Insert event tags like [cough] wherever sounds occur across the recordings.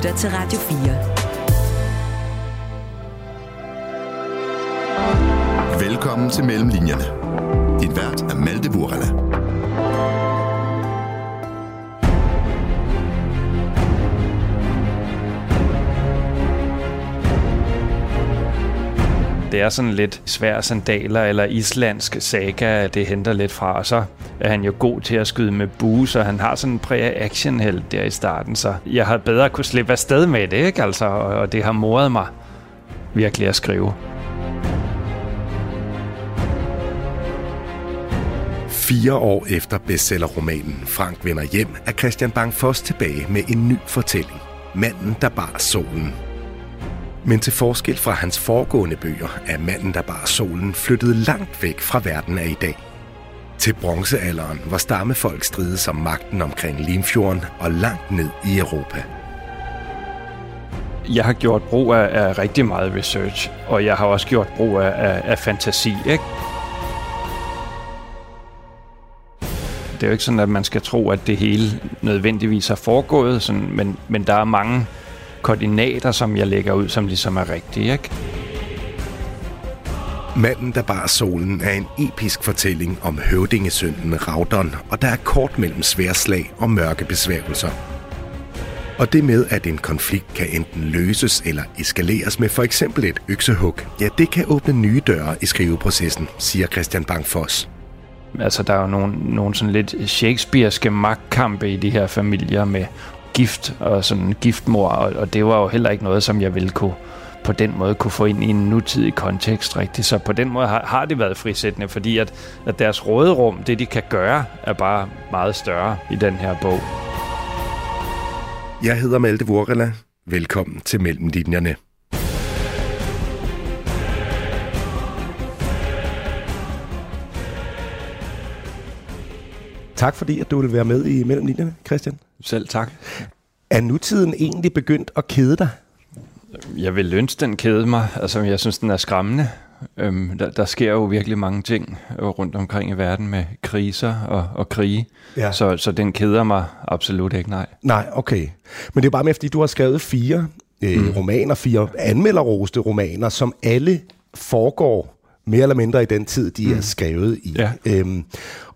lytter til Radio 4. Velkommen til Mellemlinjerne. Din vært er Malte Burrella. Det er sådan lidt svær sandaler eller islandsk saga, det henter lidt fra, og så er han jo god til at skyde med bue, så han har sådan en præ-action held der i starten, så jeg har bedre kunne slippe afsted med det, ikke? Altså, og det har moret mig virkelig at skrive. Fire år efter bestsellerromanen Frank vender hjem, er Christian Bang først tilbage med en ny fortælling. Manden, der bar solen. Men til forskel fra hans foregående bøger, er manden, der bar solen, flyttet langt væk fra verden af i dag. Til bronzealderen, hvor stammefolk strides om magten omkring Limfjorden og langt ned i Europa. Jeg har gjort brug af, af rigtig meget research, og jeg har også gjort brug af, af, af fantasi. Ikke? Det er jo ikke sådan, at man skal tro, at det hele nødvendigvis har foregået, sådan, men, men der er mange koordinater, som jeg lægger ud, som ligesom er rigtige, ikke? Manden, der bar solen, er en episk fortælling om høvdingesønnen Raudon, og der er kort mellem sværslag og mørke besværgelser. Og det med, at en konflikt kan enten løses eller eskaleres med for eksempel et øksehug, ja, det kan åbne nye døre i skriveprocessen, siger Christian Bangfoss. Altså, der er jo nogle, nogle sådan lidt shakespearske magtkampe i de her familier med gift og sådan giftmor, og, og det var jo heller ikke noget, som jeg ville kunne på den måde kunne få ind i en nutidig kontekst rigtigt. Så på den måde har, har det været frisættende, fordi at, at deres råderum, det de kan gøre, er bare meget større i den her bog. Jeg hedder Malte Vorela. Velkommen til Mellemlinjerne. Tak fordi, at du vil være med i Mellemlinjerne, Christian. Selv tak. Er nutiden egentlig begyndt at kede dig? Jeg vil ønske, den kede mig. Altså, jeg synes, den er skræmmende. Øhm, der, der sker jo virkelig mange ting rundt omkring i verden med kriser og, og krige. Ja. Så, så den keder mig absolut ikke, nej. Nej, okay. Men det er bare med, fordi du har skrevet fire øh, mm. romaner, fire anmelderroste romaner, som alle foregår mere eller mindre i den tid, de mm. er skrevet i. Ja. Øhm,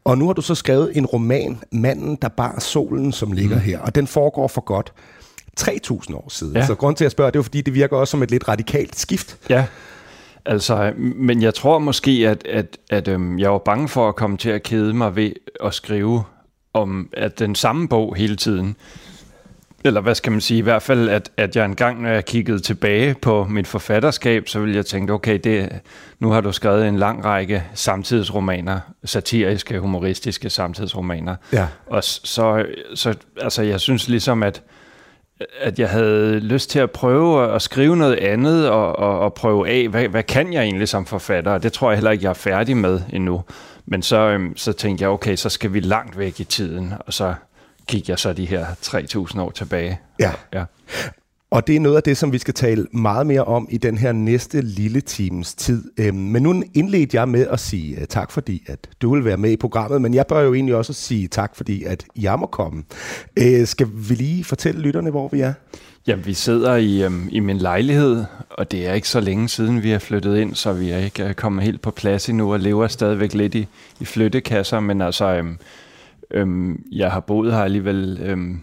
og nu har du så skrevet en roman, Manden, der bar solen, som ligger mm. her, og den foregår for godt 3.000 år siden. Ja. Så grund til at spørge, det er fordi, det virker også som et lidt radikalt skift. Ja, altså, men jeg tror måske, at, at, at øhm, jeg var bange for at komme til at kede mig ved at skrive om at den samme bog hele tiden eller hvad skal man sige, i hvert fald, at, at jeg engang, når jeg kiggede tilbage på mit forfatterskab, så ville jeg tænke, okay, det, nu har du skrevet en lang række samtidsromaner, satiriske, humoristiske samtidsromaner. Ja. Og så, så, altså, jeg synes ligesom, at, at jeg havde lyst til at prøve at skrive noget andet, og, og, og prøve af, hvad, hvad kan jeg egentlig som forfatter? Og det tror jeg heller ikke, jeg er færdig med endnu. Men så, øhm, så tænkte jeg, okay, så skal vi langt væk i tiden, og så gik jeg så de her 3.000 år tilbage. Ja. ja. Og det er noget af det, som vi skal tale meget mere om i den her næste lille times tid. Øhm, men nu indledte jeg med at sige uh, tak, fordi at du vil være med i programmet, men jeg bør jo egentlig også sige tak, fordi at jeg må komme. Uh, skal vi lige fortælle lytterne, hvor vi er? Ja, vi sidder i, um, i min lejlighed, og det er ikke så længe siden, vi er flyttet ind, så vi er ikke uh, kommet helt på plads endnu og lever stadigvæk lidt i, i flyttekasser, men altså... Um, Øhm, jeg har boet her alligevel, øhm,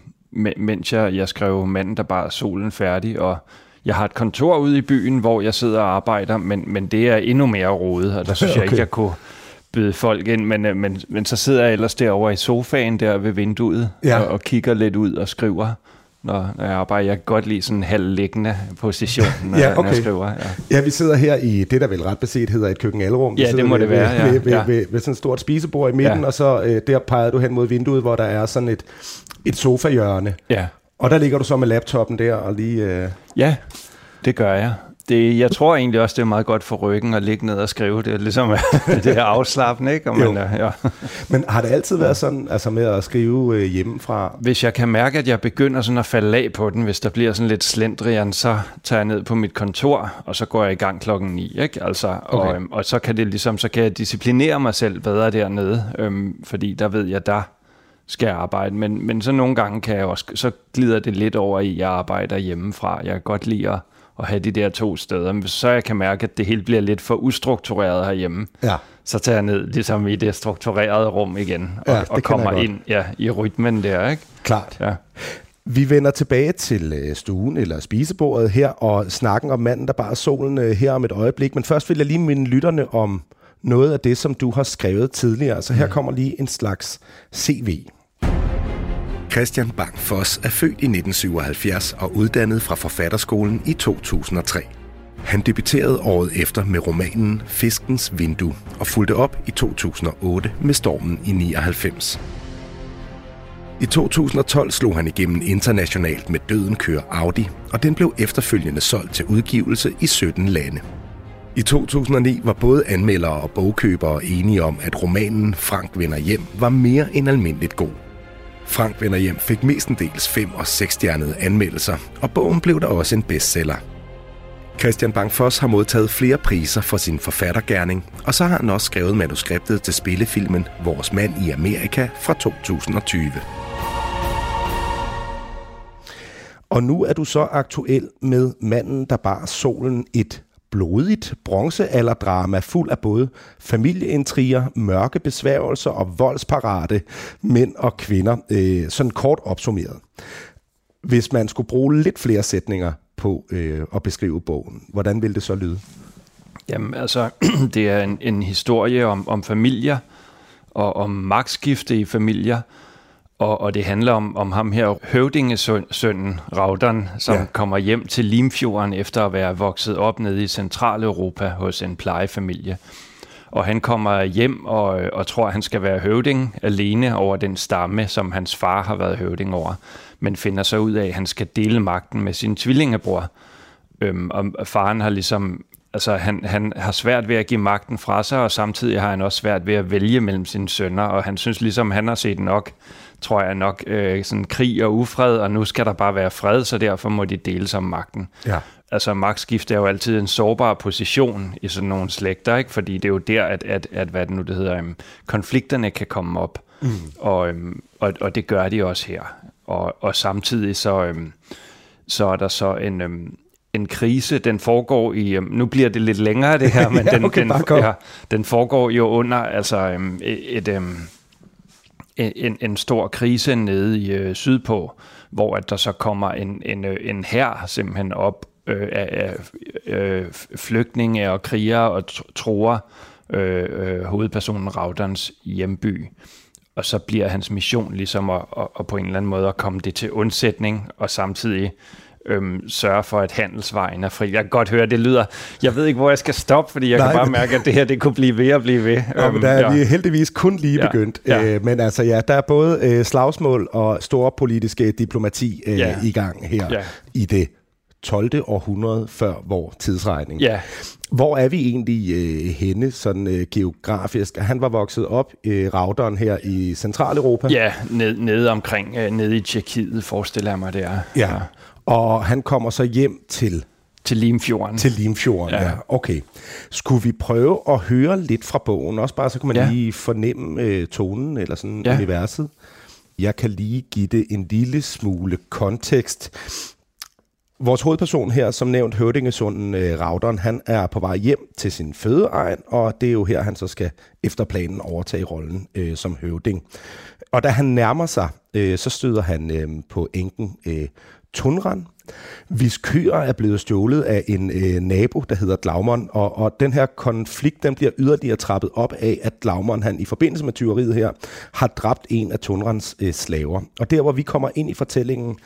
mens jeg, jeg skrev Manden, der bare solen færdig, og jeg har et kontor ude i byen, hvor jeg sidder og arbejder, men, men det er endnu mere rodet, og der synes okay. [laughs] jeg ikke, jeg kunne byde folk ind, men, øh, men, men så sidder jeg ellers derovre i sofaen der ved vinduet ja. og, og kigger lidt ud og skriver når, når jeg arbejder. Jeg kan godt lide sådan en halvliggende position, når, [laughs] ja, okay. når jeg skriver. Ja. ja, vi sidder her i det, der vel ret beset hedder et køkkenalrum. Ja, det må det være, ja. Ved, ved, ja. ved, ved sådan et stort spisebord i midten, ja. og så øh, der peger du hen mod vinduet, hvor der er sådan et, et sofahjørne. Ja. Og der ligger du så med laptoppen der og lige... Øh... Ja, det gør jeg det, jeg tror egentlig også, det er meget godt for ryggen at ligge ned og skrive det, ligesom [laughs] det er afslappende, ikke? Og man, ja. Men har det altid været sådan, altså med at skrive øh, hjemmefra? Hvis jeg kan mærke, at jeg begynder sådan at falde af på den, hvis der bliver sådan lidt slendrian, så tager jeg ned på mit kontor, og så går jeg i gang klokken 9, ikke? Altså, okay. og, øhm, og så kan det ligesom, så kan jeg disciplinere mig selv bedre dernede, øhm, fordi der ved jeg, der skal jeg arbejde. Men, men så nogle gange kan jeg også, så glider det lidt over i, at jeg arbejder hjemmefra. Jeg kan godt lide at, at have de der to steder. Men så jeg kan mærke, at det hele bliver lidt for ustruktureret herhjemme, Ja. så tager jeg ned ligesom i det strukturerede rum igen, og, Ja, og kommer ind ja, i rytmen der, ikke? Klart. Ja. Vi vender tilbage til øh, stuen eller spisebordet her og snakken om manden, der bare solen øh, her om et øjeblik. Men først vil jeg lige minde lytterne om noget af det, som du har skrevet tidligere. Så her kommer lige en slags CV. Christian Bang Foss er født i 1977 og uddannet fra Forfatterskolen i 2003. Han debuterede året efter med romanen Fiskens Vindue og fulgte op i 2008 med Stormen i 99. I 2012 slog han igennem internationalt med Døden kører Audi, og den blev efterfølgende solgt til udgivelse i 17 lande. I 2009 var både anmeldere og bogkøbere enige om, at romanen Frank vender hjem var mere end almindeligt god. Frank vender hjem fik mestendels 5- og 6-stjernede anmeldelser, og bogen blev der også en bestseller. Christian Bangfoss har modtaget flere priser for sin forfattergærning, og så har han også skrevet manuskriptet til spillefilmen Vores mand i Amerika fra 2020. Og nu er du så aktuel med Manden, der bar solen et blodigt bronzealderdrama fuld af både familieintriger, mørke besværgelser og voldsparate mænd og kvinder, øh, sådan kort opsummeret. Hvis man skulle bruge lidt flere sætninger på øh, at beskrive bogen, hvordan ville det så lyde? Jamen altså, [clears throat] det er en, en historie om, om familier og om magtskifte i familier, og, og det handler om, om ham her, høvdingesønnen Raudern, som Ja. kommer hjem til Limfjorden efter at være vokset op nede i Centraleuropa hos en plejefamilie. Og han kommer hjem og, og tror, at han skal være høvding alene over den stamme, som hans far har været høvding over, men finder så ud af, at han skal dele magten med sin tvillingebror. Øhm, og faren har ligesom, altså han, han har svært ved at give magten fra sig, og samtidig har han også svært ved at vælge mellem sine sønner, og han synes ligesom, han har set nok, tror jeg nok, øh, sådan krig og ufred, og nu skal der bare være fred, så derfor må de dele sig om magten. Ja. Altså magtskifte er jo altid en sårbar position i sådan nogle slægter, ikke? fordi det er jo der, at, at, at hvad det nu det hedder, um, konflikterne kan komme op, mm. og, um, og, og det gør de også her. Og, og samtidig så, um, så er der så en, um, en krise, den foregår i, um, nu bliver det lidt længere det her, [laughs] men Ja, den, okay, den, kom. ja, den foregår jo under altså um, et, um, en, en stor krise nede i øh, sydpå, hvor at der så kommer en, en, øh, en hær simpelthen op øh, af, øh, flygtninge og krigere og troer tror øh, øh, hovedpersonen Raudans hjemby. Og så bliver hans mission ligesom at, at, at på en eller anden måde at komme det til undsætning, og samtidig øhm, sørge for, at handelsvejen er fri. Jeg kan godt høre, det lyder... Jeg ved ikke, hvor jeg skal stoppe, fordi jeg Nej, kan bare men- mærke, at det her det kunne blive ved at blive ved. Ja, men der er ja. vi heldigvis kun lige Ja, begyndt. ja. Øh, men altså ja, der er både øh, slagsmål og store politiske diplomati øh, Ja. i gang her Ja. i det 12. århundrede før vor tidsregning. Ja, Hvor er vi egentlig øh, henne sådan øh, geografisk? Han var vokset op i øh, Rauderen her i Centraleuropa. Ja, ned, nede omkring, øh, nede i Tjekkiet, forestiller jeg mig, det er. ja. Og han kommer så hjem til Til Limfjorden. Til Limfjorden, ja. Ja. Okay. Skulle vi prøve at høre lidt fra bogen? Også bare så kan man ja. Lige fornemme øh, tonen eller sådan ja. Universet. Jeg kan lige give det en lille smule kontekst. Vores hovedperson her, som nævnt høvdingesunden øh, Rauderen, han er på vej hjem til sin fødeegn, og det er jo her, han så skal efter planen overtage rollen øh, som høvding. Og da han nærmer sig, øh, så støder han øh, på enken øh, Tunran, hvis køer er blevet stjålet af en øh, nabo, der hedder Glaumon, og, og den her konflikt, den bliver yderligere trappet op af, at Glaumon, han i forbindelse med tyveriet her, har dræbt en af Tunrans øh, slaver. Og der, hvor vi kommer ind i fortællingen,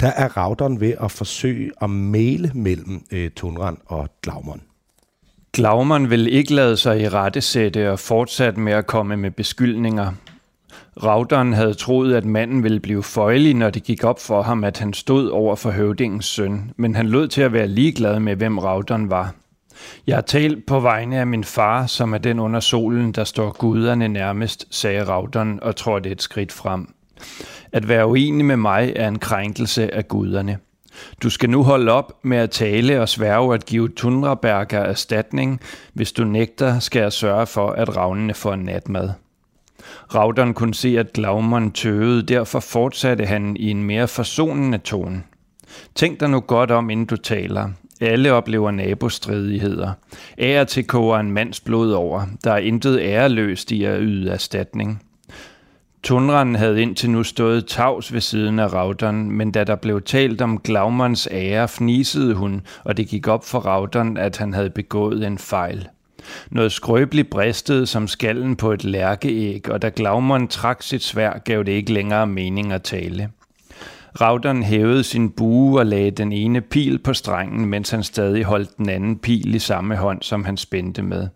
der er Rauderen ved at forsøge at male mellem øh, Tunran og Glaumon. Glaumon vil ikke lade sig i rette sætte og fortsat med at komme med beskyldninger. Rauderen havde troet, at manden ville blive føjelig, når det gik op for ham, at han stod over for høvdingens søn, men han lød til at være ligeglad med, hvem Rauderen var. Jeg har talt på vegne af min far, som er den under solen, der står guderne nærmest, sagde Rauderen og trådte et skridt frem. At være uenig med mig er en krænkelse af guderne. Du skal nu holde op med at tale og sværge at give Tundraberger erstatning. Hvis du nægter, skal jeg sørge for, at ravnene får natmad. Raudern kunne se, at Glaumon tøvede, derfor fortsatte han i en mere forsonende tone. Tænk dig nu godt om, inden du taler. Alle oplever nabostridigheder. Ære til koger en mands blod over. Der er intet æreløst i at yde erstatning. Tundran havde indtil nu stået tavs ved siden af Raudern, men da der blev talt om Glaumons ære, fnisede hun, og det gik op for Raudern, at han havde begået en fejl. Noget skrøbeligt bristede som skallen på et lærkeæg, og da Glaumon trak sit svær, gav det ikke længere mening at tale. Raudern hævede sin bue og lagde den ene pil på strengen, mens han stadig holdt den anden pil i samme hånd, som han spændte med.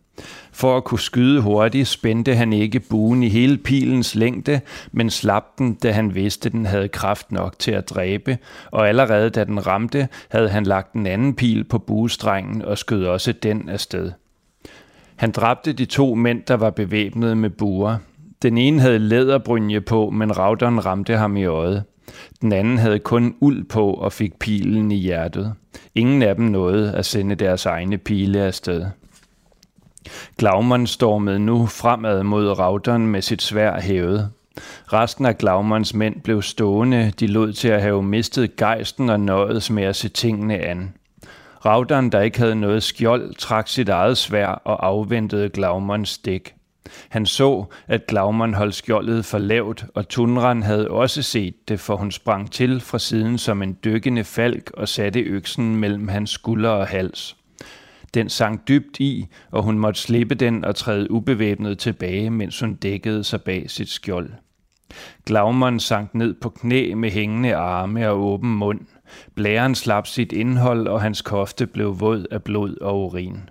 For at kunne skyde hurtigt, spændte han ikke buen i hele pilens længde, men slap den, da han vidste, den havde kraft nok til at dræbe, og allerede da den ramte, havde han lagt den anden pil på buestrengen og skød også den afsted. Han dræbte de to mænd, der var bevæbnet med buer. Den ene havde læderbrynje på, men rauderen ramte ham i øjet. Den anden havde kun uld på og fik pilen i hjertet. Ingen af dem nåede at sende deres egne pile afsted. Glaumon stormede nu fremad mod rauderen med sit svær hævet. Resten af Glaumons mænd blev stående, de lod til at have mistet gejsten og nøjedes med at se tingene an. Raudern, der ikke havde noget skjold, trak sit eget svær og afventede Glaumons stik. Han så, at Glaumon holdt skjoldet for lavt, og Tunran havde også set det, for hun sprang til fra siden som en dykkende falk og satte øksen mellem hans skulder og hals. Den sank dybt i, og hun måtte slippe den og træde ubevæbnet tilbage, mens hun dækkede sig bag sit skjold. Glaumon sank ned på knæ med hængende arme og åben mund. Blæren slap sit indhold, og hans kofte blev våd af blod og urin.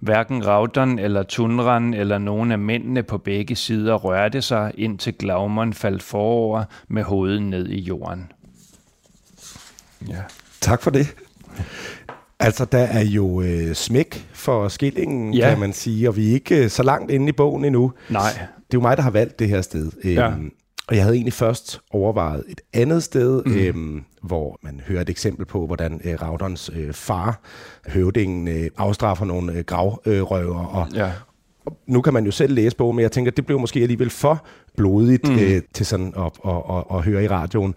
Hverken Raudern eller Tunran eller nogen af mændene på begge sider rørte sig, indtil Glaumon faldt forover med hovedet ned i jorden. Ja. Tak for det. Altså, der er jo øh, smæk for skillingen, ja. kan man sige, og vi er ikke øh, så langt inde i bogen endnu. Nej. Det er jo mig, der har valgt det her sted. Ja. Og jeg havde egentlig først overvejet et andet sted, mm. øhm, hvor man hører et eksempel på, hvordan øh, Rauderns øh, far, høvdingen, øh, afstraffer nogle øh, gravrøver. Øh, og, ja. og nu kan man jo selv læse bogen, men jeg tænker, det blev måske alligevel for blodigt mm. øh, til sådan at, at, at, at høre i radioen.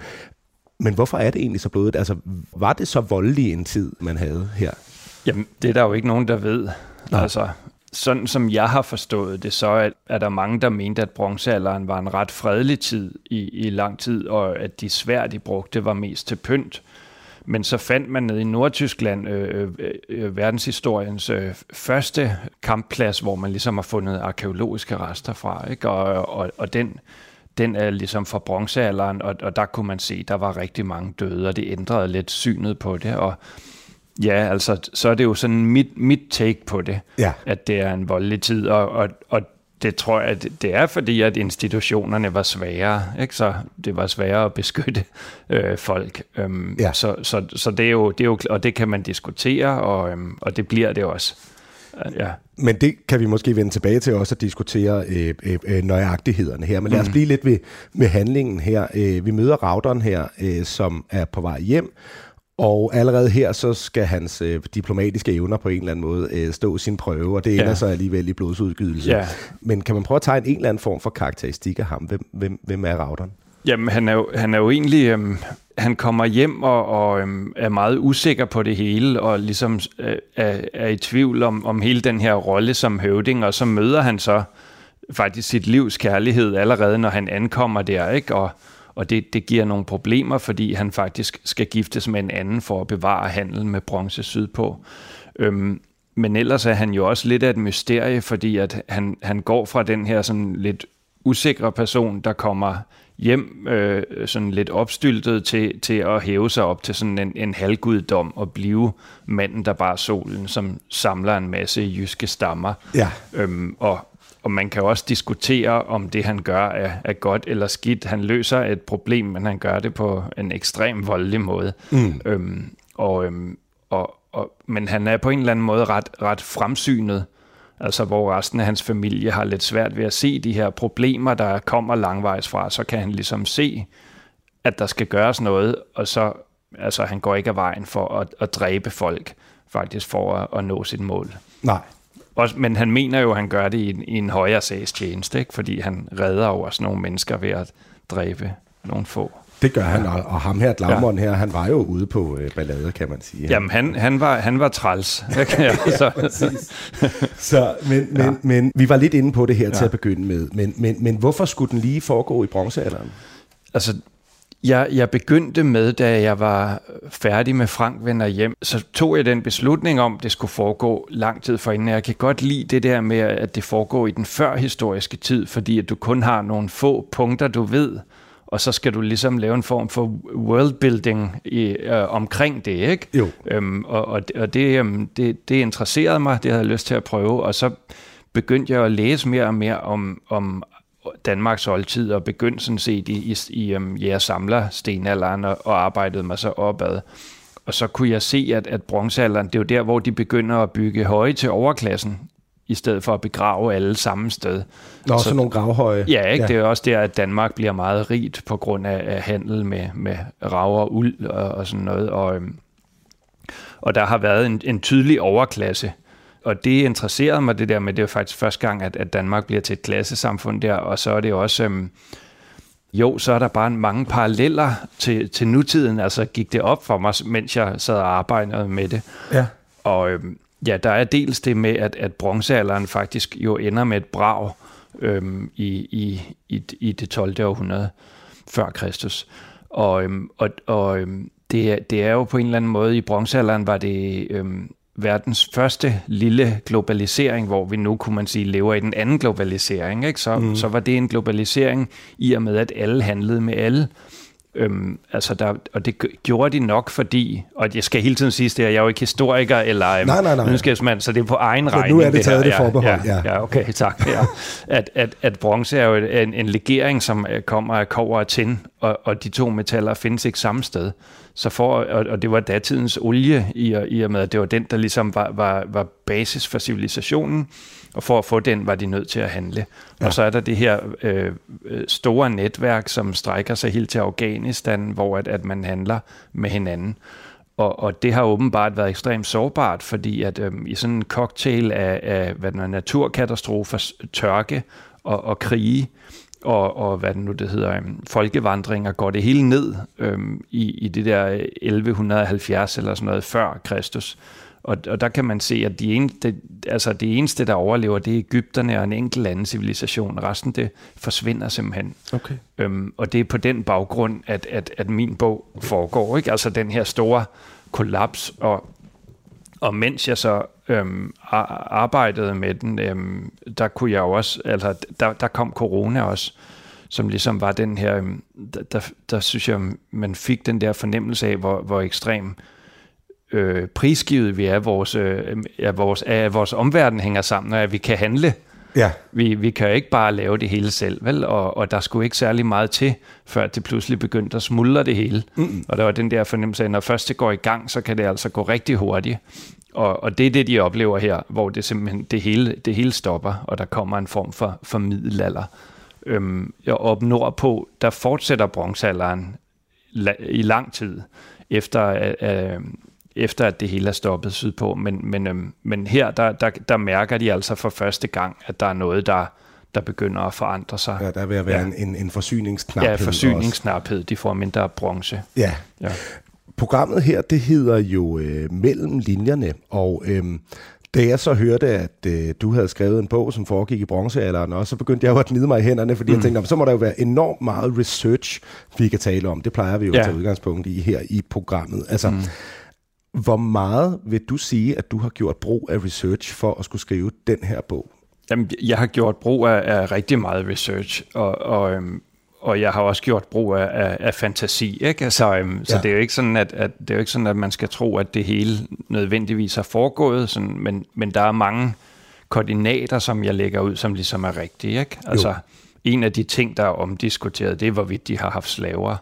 Men hvorfor er det egentlig så blodigt? Altså, var det så voldelig en tid, man havde her? Jamen, det er der jo ikke nogen, der ved. Nej. Altså, sådan som jeg har forstået det, så er, er der mange, der mente, at bronzealderen var en ret fredelig tid i, i lang tid, og at de svær, de brugte, var mest til pynt. Men så fandt man nede i Nordtyskland øh, øh, øh, øh verdenshistoriens øh, første kampplads, hvor man ligesom har fundet arkeologiske rester fra. Ikke? Og, og, og den, den er ligesom fra bronzealderen, og, og der kunne man se, der var rigtig mange døde, og det ændrede lidt synet på det. Og Ja, altså, så er det jo sådan mit, mit take på det, ja. at det er en voldelig tid, og, og, og det tror jeg, det er fordi, at institutionerne var svære, ikke? så det var sværere at beskytte øh, folk. Øhm, ja. Så, så, så det, er jo, det er jo, og det kan man diskutere, og, øhm, og det bliver det også. Ja. Men det kan vi måske vende tilbage til også at diskutere øh, øh, øh nøjagtighederne her. Men lad os mm. blive lidt ved, ved handlingen her. Øh, vi møder Rauderen her, øh, som er på vej hjem, og allerede her, så skal hans øh, diplomatiske evner på en eller anden måde øh, stå sin prøve, og det ender ja. så alligevel i blodsudgydelse. Ja. Men kan man prøve at tegne en eller anden form for karakteristik af ham? Hvem, hvem, hvem er Raudern? Jamen, han er jo, han er jo egentlig... Øhm, han kommer hjem og, og øhm, er meget usikker på det hele, og ligesom øh, er, er i tvivl om, om hele den her rolle som høvding, og så møder han så faktisk sit livs kærlighed allerede, når han ankommer der, ikke? Og, og det, det giver nogle problemer, fordi han faktisk skal giftes med en anden for at bevare handelen med bronze sydpå. Øhm, men ellers er han jo også lidt af et mysterie, fordi at han, han går fra den her sådan lidt usikre person, der kommer hjem øh, sådan lidt opstyltet til, til at hæve sig op til sådan en, en halvguddom og blive manden, der bare solen, som samler en masse jyske stammer. Ja. Øhm, og, og man kan også diskutere, om det, han gør, er, er godt eller skidt. Han løser et problem, men han gør det på en ekstrem voldelig måde. Mm. Øhm, og, øhm, og, og, men han er på en eller anden måde ret, ret fremsynet, altså hvor resten af hans familie har lidt svært ved at se de her problemer, der kommer langvejs fra, så kan han ligesom se, at der skal gøres noget, og så altså han går ikke af vejen for at, at dræbe folk, faktisk for at, at nå sit mål. Nej også, men han mener jo, at han gør det i en, i en højere sagstjeneste, ikke? fordi han redder over sådan nogle mennesker ved at dræbe nogle få. Det gør han, og, og ham her, Glaumon ja. her, han var jo ude på øh, ballade, kan man sige. Jamen, han, han, var, han var træls. [laughs] ja, [laughs] så. så, men, men, ja. men vi var lidt inde på det her ja. til at begynde med. Men, men, men hvorfor skulle den lige foregå i bronzealderen? Altså, jeg, jeg begyndte med, da jeg var færdig med Frank vender hjem, så tog jeg den beslutning om, at det skulle foregå lang tid forinden. Jeg kan godt lide det der med, at det foregår i den førhistoriske tid, fordi at du kun har nogle få punkter, du ved, og så skal du ligesom lave en form for worldbuilding i, øh, omkring det, ikke? Jo. Øhm, og og, og det, øhm, det, det interesserede mig, det havde jeg lyst til at prøve, og så begyndte jeg at læse mere og mere om, om Danmarks oldtid, og begyndte sådan set i, i, i um, ja, samler stenalderen og, og arbejdede mig så opad. Og så kunne jeg se, at, at bronzealderen, det er jo der, hvor de begynder at bygge høje til overklassen, i stedet for at begrave alle samme sted. Nå, så, nogle gravhøje. Ja, ikke? Ja. det er også der, at Danmark bliver meget rigt på grund af, af handel med, med rav og uld og, og sådan noget. Og, øhm, og der har været en, en tydelig overklasse, og det interesserede mig det der med, det er faktisk første gang, at, at Danmark bliver til et klassesamfund der, og så er det også... Øhm, jo, så er der bare mange paralleller til, til nutiden. Altså gik det op for mig, mens jeg sad og arbejdede med det. Ja. Og øhm, ja, der er dels det med, at, at bronzealderen faktisk jo ender med et brag øhm, i, i, i, i det 12. århundrede før Kristus. Og, øhm, og, og øhm, det, det er jo på en eller anden måde, i bronzealderen var det øhm, verdens første lille globalisering, hvor vi nu, kunne man sige, lever i den anden globalisering. Ikke? Så, mm. så var det en globalisering i og med, at alle handlede med alle. Øhm, altså der, og det gjorde de nok, fordi, og jeg skal hele tiden sige det, jeg er jo ikke historiker eller øhm, nej, nej, nej. videnskabsmand, så det er på egen regning. nu er det taget det, det forbehold, ja. Ja, ja okay, [laughs] tak. Ja. At, at, at bronze er jo en, en legering, som øh, kommer af kover og tin, og, og de to metaller findes ikke samme sted. Så for, og, og det var datidens olie, i, i og med, at det var den, der ligesom var, var, var basis for civilisationen, og for at få den, var de nødt til at handle. Ja. Og så er der det her øh, store netværk, som strækker sig helt til Afghanistan, hvor at, at man handler med hinanden. Og, og det har åbenbart været ekstremt sårbart, fordi at øh, i sådan en cocktail af, af hvad den er, naturkatastrofer, tørke og, og krige, og, og hvad det nu det hedder, um, folkevandringer, går det hele ned øhm, i, i det der 1170 eller sådan noget før Kristus. Og, og der kan man se, at de eneste, altså det eneste, der overlever, det er Ægypterne og en enkelt anden civilisation. Resten, det forsvinder simpelthen. Okay. Øhm, og det er på den baggrund, at, at, at min bog foregår. Ikke? Altså den her store kollaps. Og, og mens jeg så øhm, arbejdede med den, øhm, der kunne jeg også, altså der, der kom corona også, som ligesom var den her, øhm, der, der, der synes jeg, man fik den der fornemmelse af, hvor, hvor ekstrem øh, prisgivet vi er, vores, øh, er vores, at vores omverden hænger sammen, og at vi kan handle. Ja. Vi, vi kan jo ikke bare lave det hele selv, vel? Og, og der skulle ikke særlig meget til, før det pludselig begyndte at smuldre det hele. Mm. Og der var den der fornemmelse af, at når først det går i gang, så kan det altså gå rigtig hurtigt. Og, og det er det, de oplever her, hvor det simpelthen det hele, det hele stopper, og der kommer en form for, for middelalder. Øhm, og op nordpå, der fortsætter bronzealderen i lang tid, efter, øh, efter at det hele er stoppet sydpå. Men, men, øhm, men her, der, der, der mærker de altså for første gang, at der er noget, der, der begynder at forandre sig. Ja, der vil være ja. en, en, en forsyningsknaphed. Ja, forsyningsknaphed. De får mindre bronze. Ja. ja. Programmet her, det hedder jo øh, Mellem linjerne, og øh, da jeg så hørte, at øh, du havde skrevet en bog, som foregik i bronzealderen også, så begyndte jeg jo at gnide mig i hænderne, fordi mm. jeg tænkte, så må der jo være enormt meget research, vi kan tale om. Det plejer vi jo ja. at tage udgangspunkt i her i programmet. Altså, mm. Hvor meget vil du sige, at du har gjort brug af research for at skulle skrive den her bog? Jamen, jeg har gjort brug af, af rigtig meget research, og, og øhm, og jeg har også gjort brug af, af, af fantasi, ikke? Altså, øhm, ja. så det er jo ikke sådan, at, at det er jo ikke sådan, at man skal tro, at det hele nødvendigvis har foregået, sådan, men, men der er mange koordinater, som jeg lægger ud, som ligesom er rigtige, ikke? Altså, jo. en af de ting, der er omdiskuteret, det er, hvorvidt de har haft slaver.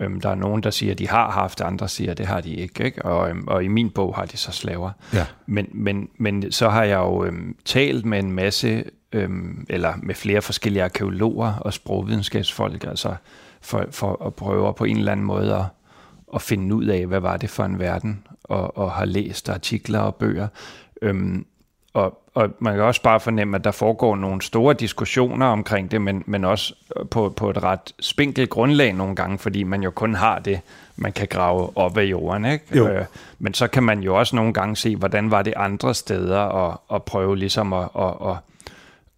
Øhm, der er nogen, der siger, at de har haft, andre siger, at det har de ikke. ikke? Og, øhm, og i min bog har de så slaver. Ja. Men, men, men så har jeg jo øhm, talt med en masse øhm, eller med flere forskellige arkeologer og sprogvidenskabsfolk, altså for, for at prøve på en eller anden måde at, at finde ud af, hvad var det for en verden, og, og har læst artikler og bøger. Øhm, og, og man kan også bare fornemme, at der foregår nogle store diskussioner omkring det, men, men også på, på et ret spinkelt grundlag nogle gange, fordi man jo kun har det, man kan grave op af jorden. Ikke? Jo. Øh, men så kan man jo også nogle gange se, hvordan var det andre steder, og, og prøve ligesom at, at, at,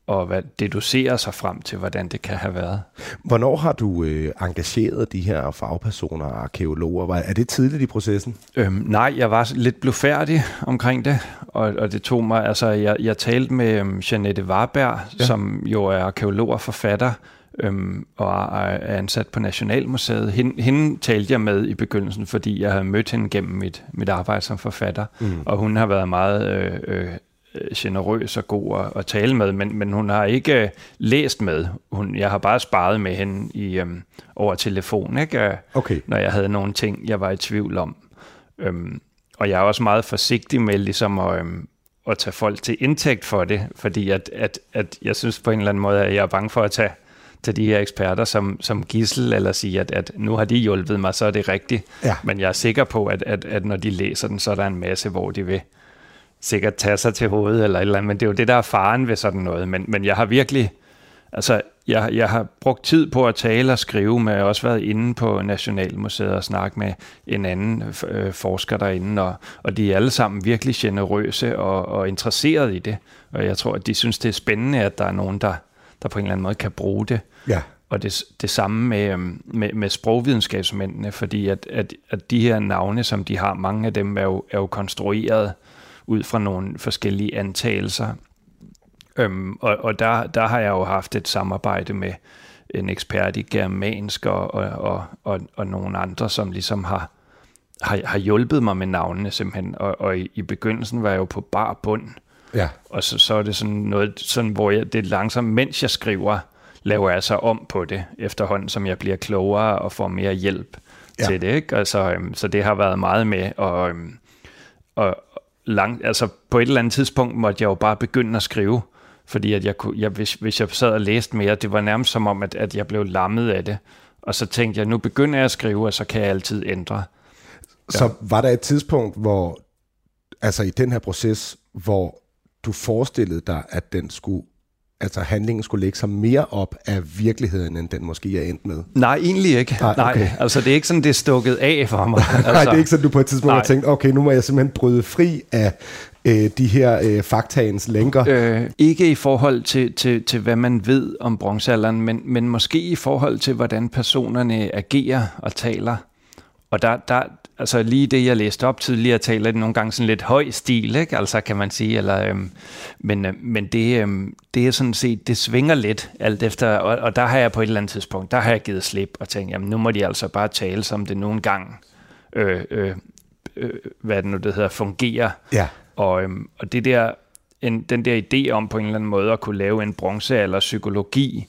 og hvad, deducere sig frem til, hvordan det kan have været. Hvornår har du øh, engageret de her fagpersoner og arkeologer? Var, er det tidligt i processen? Øhm, nej, jeg var lidt blufærdig omkring det, og, og det tog mig, altså jeg, jeg talte med øhm, Janette Warberg, ja. som jo er arkeolog og forfatter, øhm, og er ansat på Nationalmuseet. Hende, hende talte jeg med i begyndelsen, fordi jeg havde mødt hende gennem mit, mit arbejde som forfatter, mm. og hun har været meget øh, øh, generøs og god at, at tale med, men, men hun har ikke øh, læst med. Hun, jeg har bare sparet med hende i, øhm, over telefon, ikke? Okay. når jeg havde nogle ting, jeg var i tvivl om. Øhm, og jeg er også meget forsigtig med ligesom at, øhm, at tage folk til indtægt for det, fordi at, at, at jeg synes på en eller anden måde, at jeg er bange for at tage, tage de her eksperter som, som gissel, eller sige, at, at nu har de hjulpet mig, så er det rigtigt. Ja. Men jeg er sikker på, at, at, at når de læser den, så er der en masse, hvor de vil sikkert tage sig til hovedet eller et eller andet, men det er jo det, der er faren ved sådan noget. Men, men jeg har virkelig, altså jeg, jeg har brugt tid på at tale og skrive, men jeg har også været inde på Nationalmuseet og snakke med en anden øh, forsker derinde, og, og de er alle sammen virkelig generøse og, og interesserede i det. Og jeg tror, at de synes, det er spændende, at der er nogen, der, der på en eller anden måde kan bruge det. Ja. Og det, det samme med, øhm, med, med sprogvidenskabsmændene, fordi at, at, at de her navne, som de har, mange af dem er jo, er jo konstrueret ud fra nogle forskellige antagelser. Øhm, og og der, der har jeg jo haft et samarbejde med en ekspert i germansk og, og, og, og, og nogle andre, som ligesom har, har, har hjulpet mig med navnene simpelthen. Og, og i, i begyndelsen var jeg jo på bar bund. Ja. Og så, så er det sådan noget, sådan, hvor jeg, det er langsomt, mens jeg skriver, laver jeg så om på det, efterhånden som jeg bliver klogere og får mere hjælp Ja. til det. Ikke? Altså, øhm, så det har været meget med, og, øhm, og lang, altså på et eller andet tidspunkt måtte jeg jo bare begynde at skrive, fordi at jeg kunne, jeg, hvis, hvis jeg sad og læste mere, det var nærmest som om, at, at jeg blev lammet af det. Og så tænkte jeg, nu begynder jeg at skrive, og så kan jeg altid ændre. Så var der et tidspunkt, hvor, altså i den her proces, hvor du forestillede dig, at den skulle, altså handlingen skulle lægge sig mere op af virkeligheden, end den måske er endt med? Nej, egentlig ikke. Nej, okay. Nej altså det er ikke sådan, det er stukket af for mig. Altså, [laughs] Nej, det er ikke sådan, du på et tidspunkt har tænkt, okay, nu må jeg simpelthen bryde fri af øh, de her øh, faktaens lænker. Øh, ikke i forhold til, til, til, hvad man ved om bronzealderen, men, men måske i forhold til, hvordan personerne agerer og taler. Og der, der, altså lige det, jeg læste op tidligere, taler det nogle gange sådan lidt høj stil, ikke? Altså kan man sige, eller, øhm, men, øh, men det, øhm, det er sådan set, det svinger lidt alt efter, og, og der har jeg på et eller andet tidspunkt, der har jeg givet slip og tænkt, jamen nu må de altså bare tale, som det nogle gange, øh, øh, øh, hvad det nu, det hedder, fungerer. Ja. Og, øhm, og det der, en, den der idé om på en eller anden måde at kunne lave en bronzealder psykologi,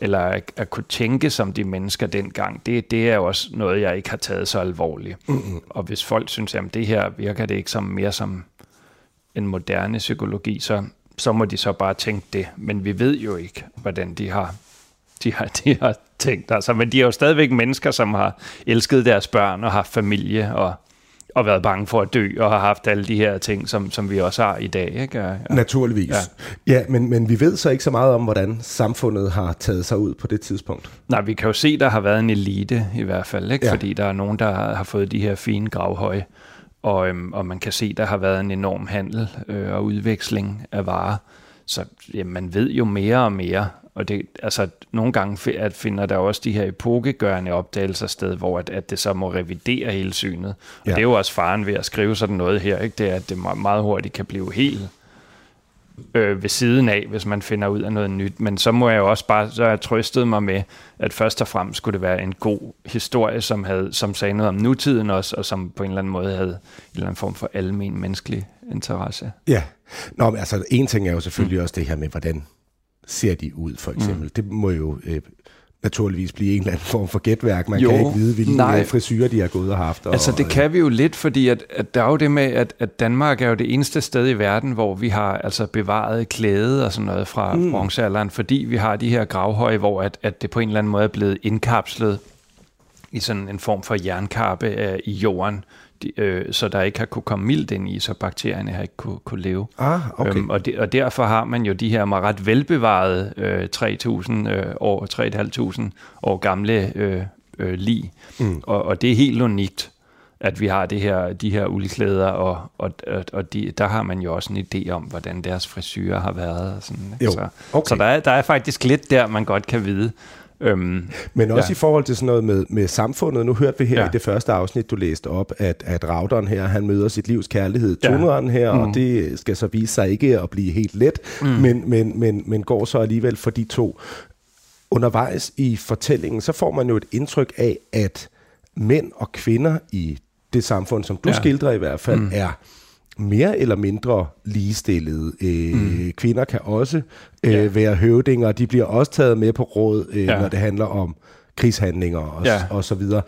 eller at, at kunne tænke som de mennesker dengang, det, det er jo også noget, jeg ikke har taget så alvorligt. Mm-hmm. Og hvis folk synes, at det her virker det ikke som mere som en moderne psykologi, så, så må de så bare tænke det. Men vi ved jo ikke, hvordan de har, de har, de har tænkt. Altså, men de er jo stadigvæk mennesker, som har elsket deres børn og haft familie og, og været bange for at dø og har haft alle de her ting, som, som vi også har i dag. Ikke? Ja. Naturligvis. Ja, ja men, men vi ved så ikke så meget om, hvordan samfundet har taget sig ud på det tidspunkt. Nej, vi kan jo se, der har været en elite i hvert fald, ikke? Ja. Ja. fordi der er nogen, der har fået de her fine gravhøje, og, øhm, og man kan se, der har været en enorm handel øh, og udveksling af varer. Så jamen, man ved jo mere og mere, og det, altså, nogle gange at finder der også de her epokegørende opdagelser sted, hvor at, at det så må revidere hele synet. Og Ja. det er jo også faren ved at skrive sådan noget her, ikke? det er, at det me- meget hurtigt kan blive helt øh, ved siden af, hvis man finder ud af noget nyt. Men så må jeg jo også bare, så jeg trøstet mig med, at først og fremmest skulle det være en god historie, som, havde, som sagde noget om nutiden også, og som på en eller anden måde havde en eller anden form for almen menneskelig interesse. Ja. Nå, men altså en ting er jo selvfølgelig mm. også det her med, hvordan ser de ud, for eksempel. Mm. Det må jo øh, naturligvis blive en eller anden form for gætværk. Man Jo, kan ikke vide, hvilke nej. øh, frisyrer de har gået og haft. Og, Altså det kan vi jo lidt, fordi at, at der er jo det med, at, at Danmark er jo det eneste sted i verden, hvor vi har altså bevaret klæde og sådan noget fra mm. bronzealderen, fordi vi har de her gravhøje, hvor at, at det på en eller anden måde er blevet indkapslet i sådan en form for jernkarpe øh, i jorden, de, øh, så der ikke har kunne komme mildt ind i, så bakterierne har ikke kunne, kunne leve. Ah, okay. Øhm, og, de, og derfor har man jo de her meget ret velbevarede øh, 3.000 øh, år, 3.500 år gamle øh, øh, lig. Mm. Og, og det er helt unikt, at vi har det her, de her uldklæder, og, og, og, de, der har man jo også en idé om, hvordan deres frisyrer har været. Og sådan, ikke? Jo, Så, okay. så der, er, der er faktisk lidt der, man godt kan vide. Øhm, Men også Ja. ja. i forhold til sådan noget med, med samfundet. Nu hørte vi her Ja. ja. i det første afsnit, du læste op, at, at Rauderen her, han møder sit livs kærlighed, Ja. tuneren her, mm. Og det skal så vise sig ikke at blive helt let, mm. men, men, men, men går så alligevel for de to. Undervejs i fortællingen, så får man jo et indtryk af, at mænd og kvinder i det samfund, som du ja. Ja. skildrer i hvert fald, mm. er mere eller mindre ligestillede. Øh, mm. Kvinder kan også øh, Ja. være høvdinger, de bliver også taget med på råd, øh, ja. Når det handler om krigshandlinger og, ja. Og så videre.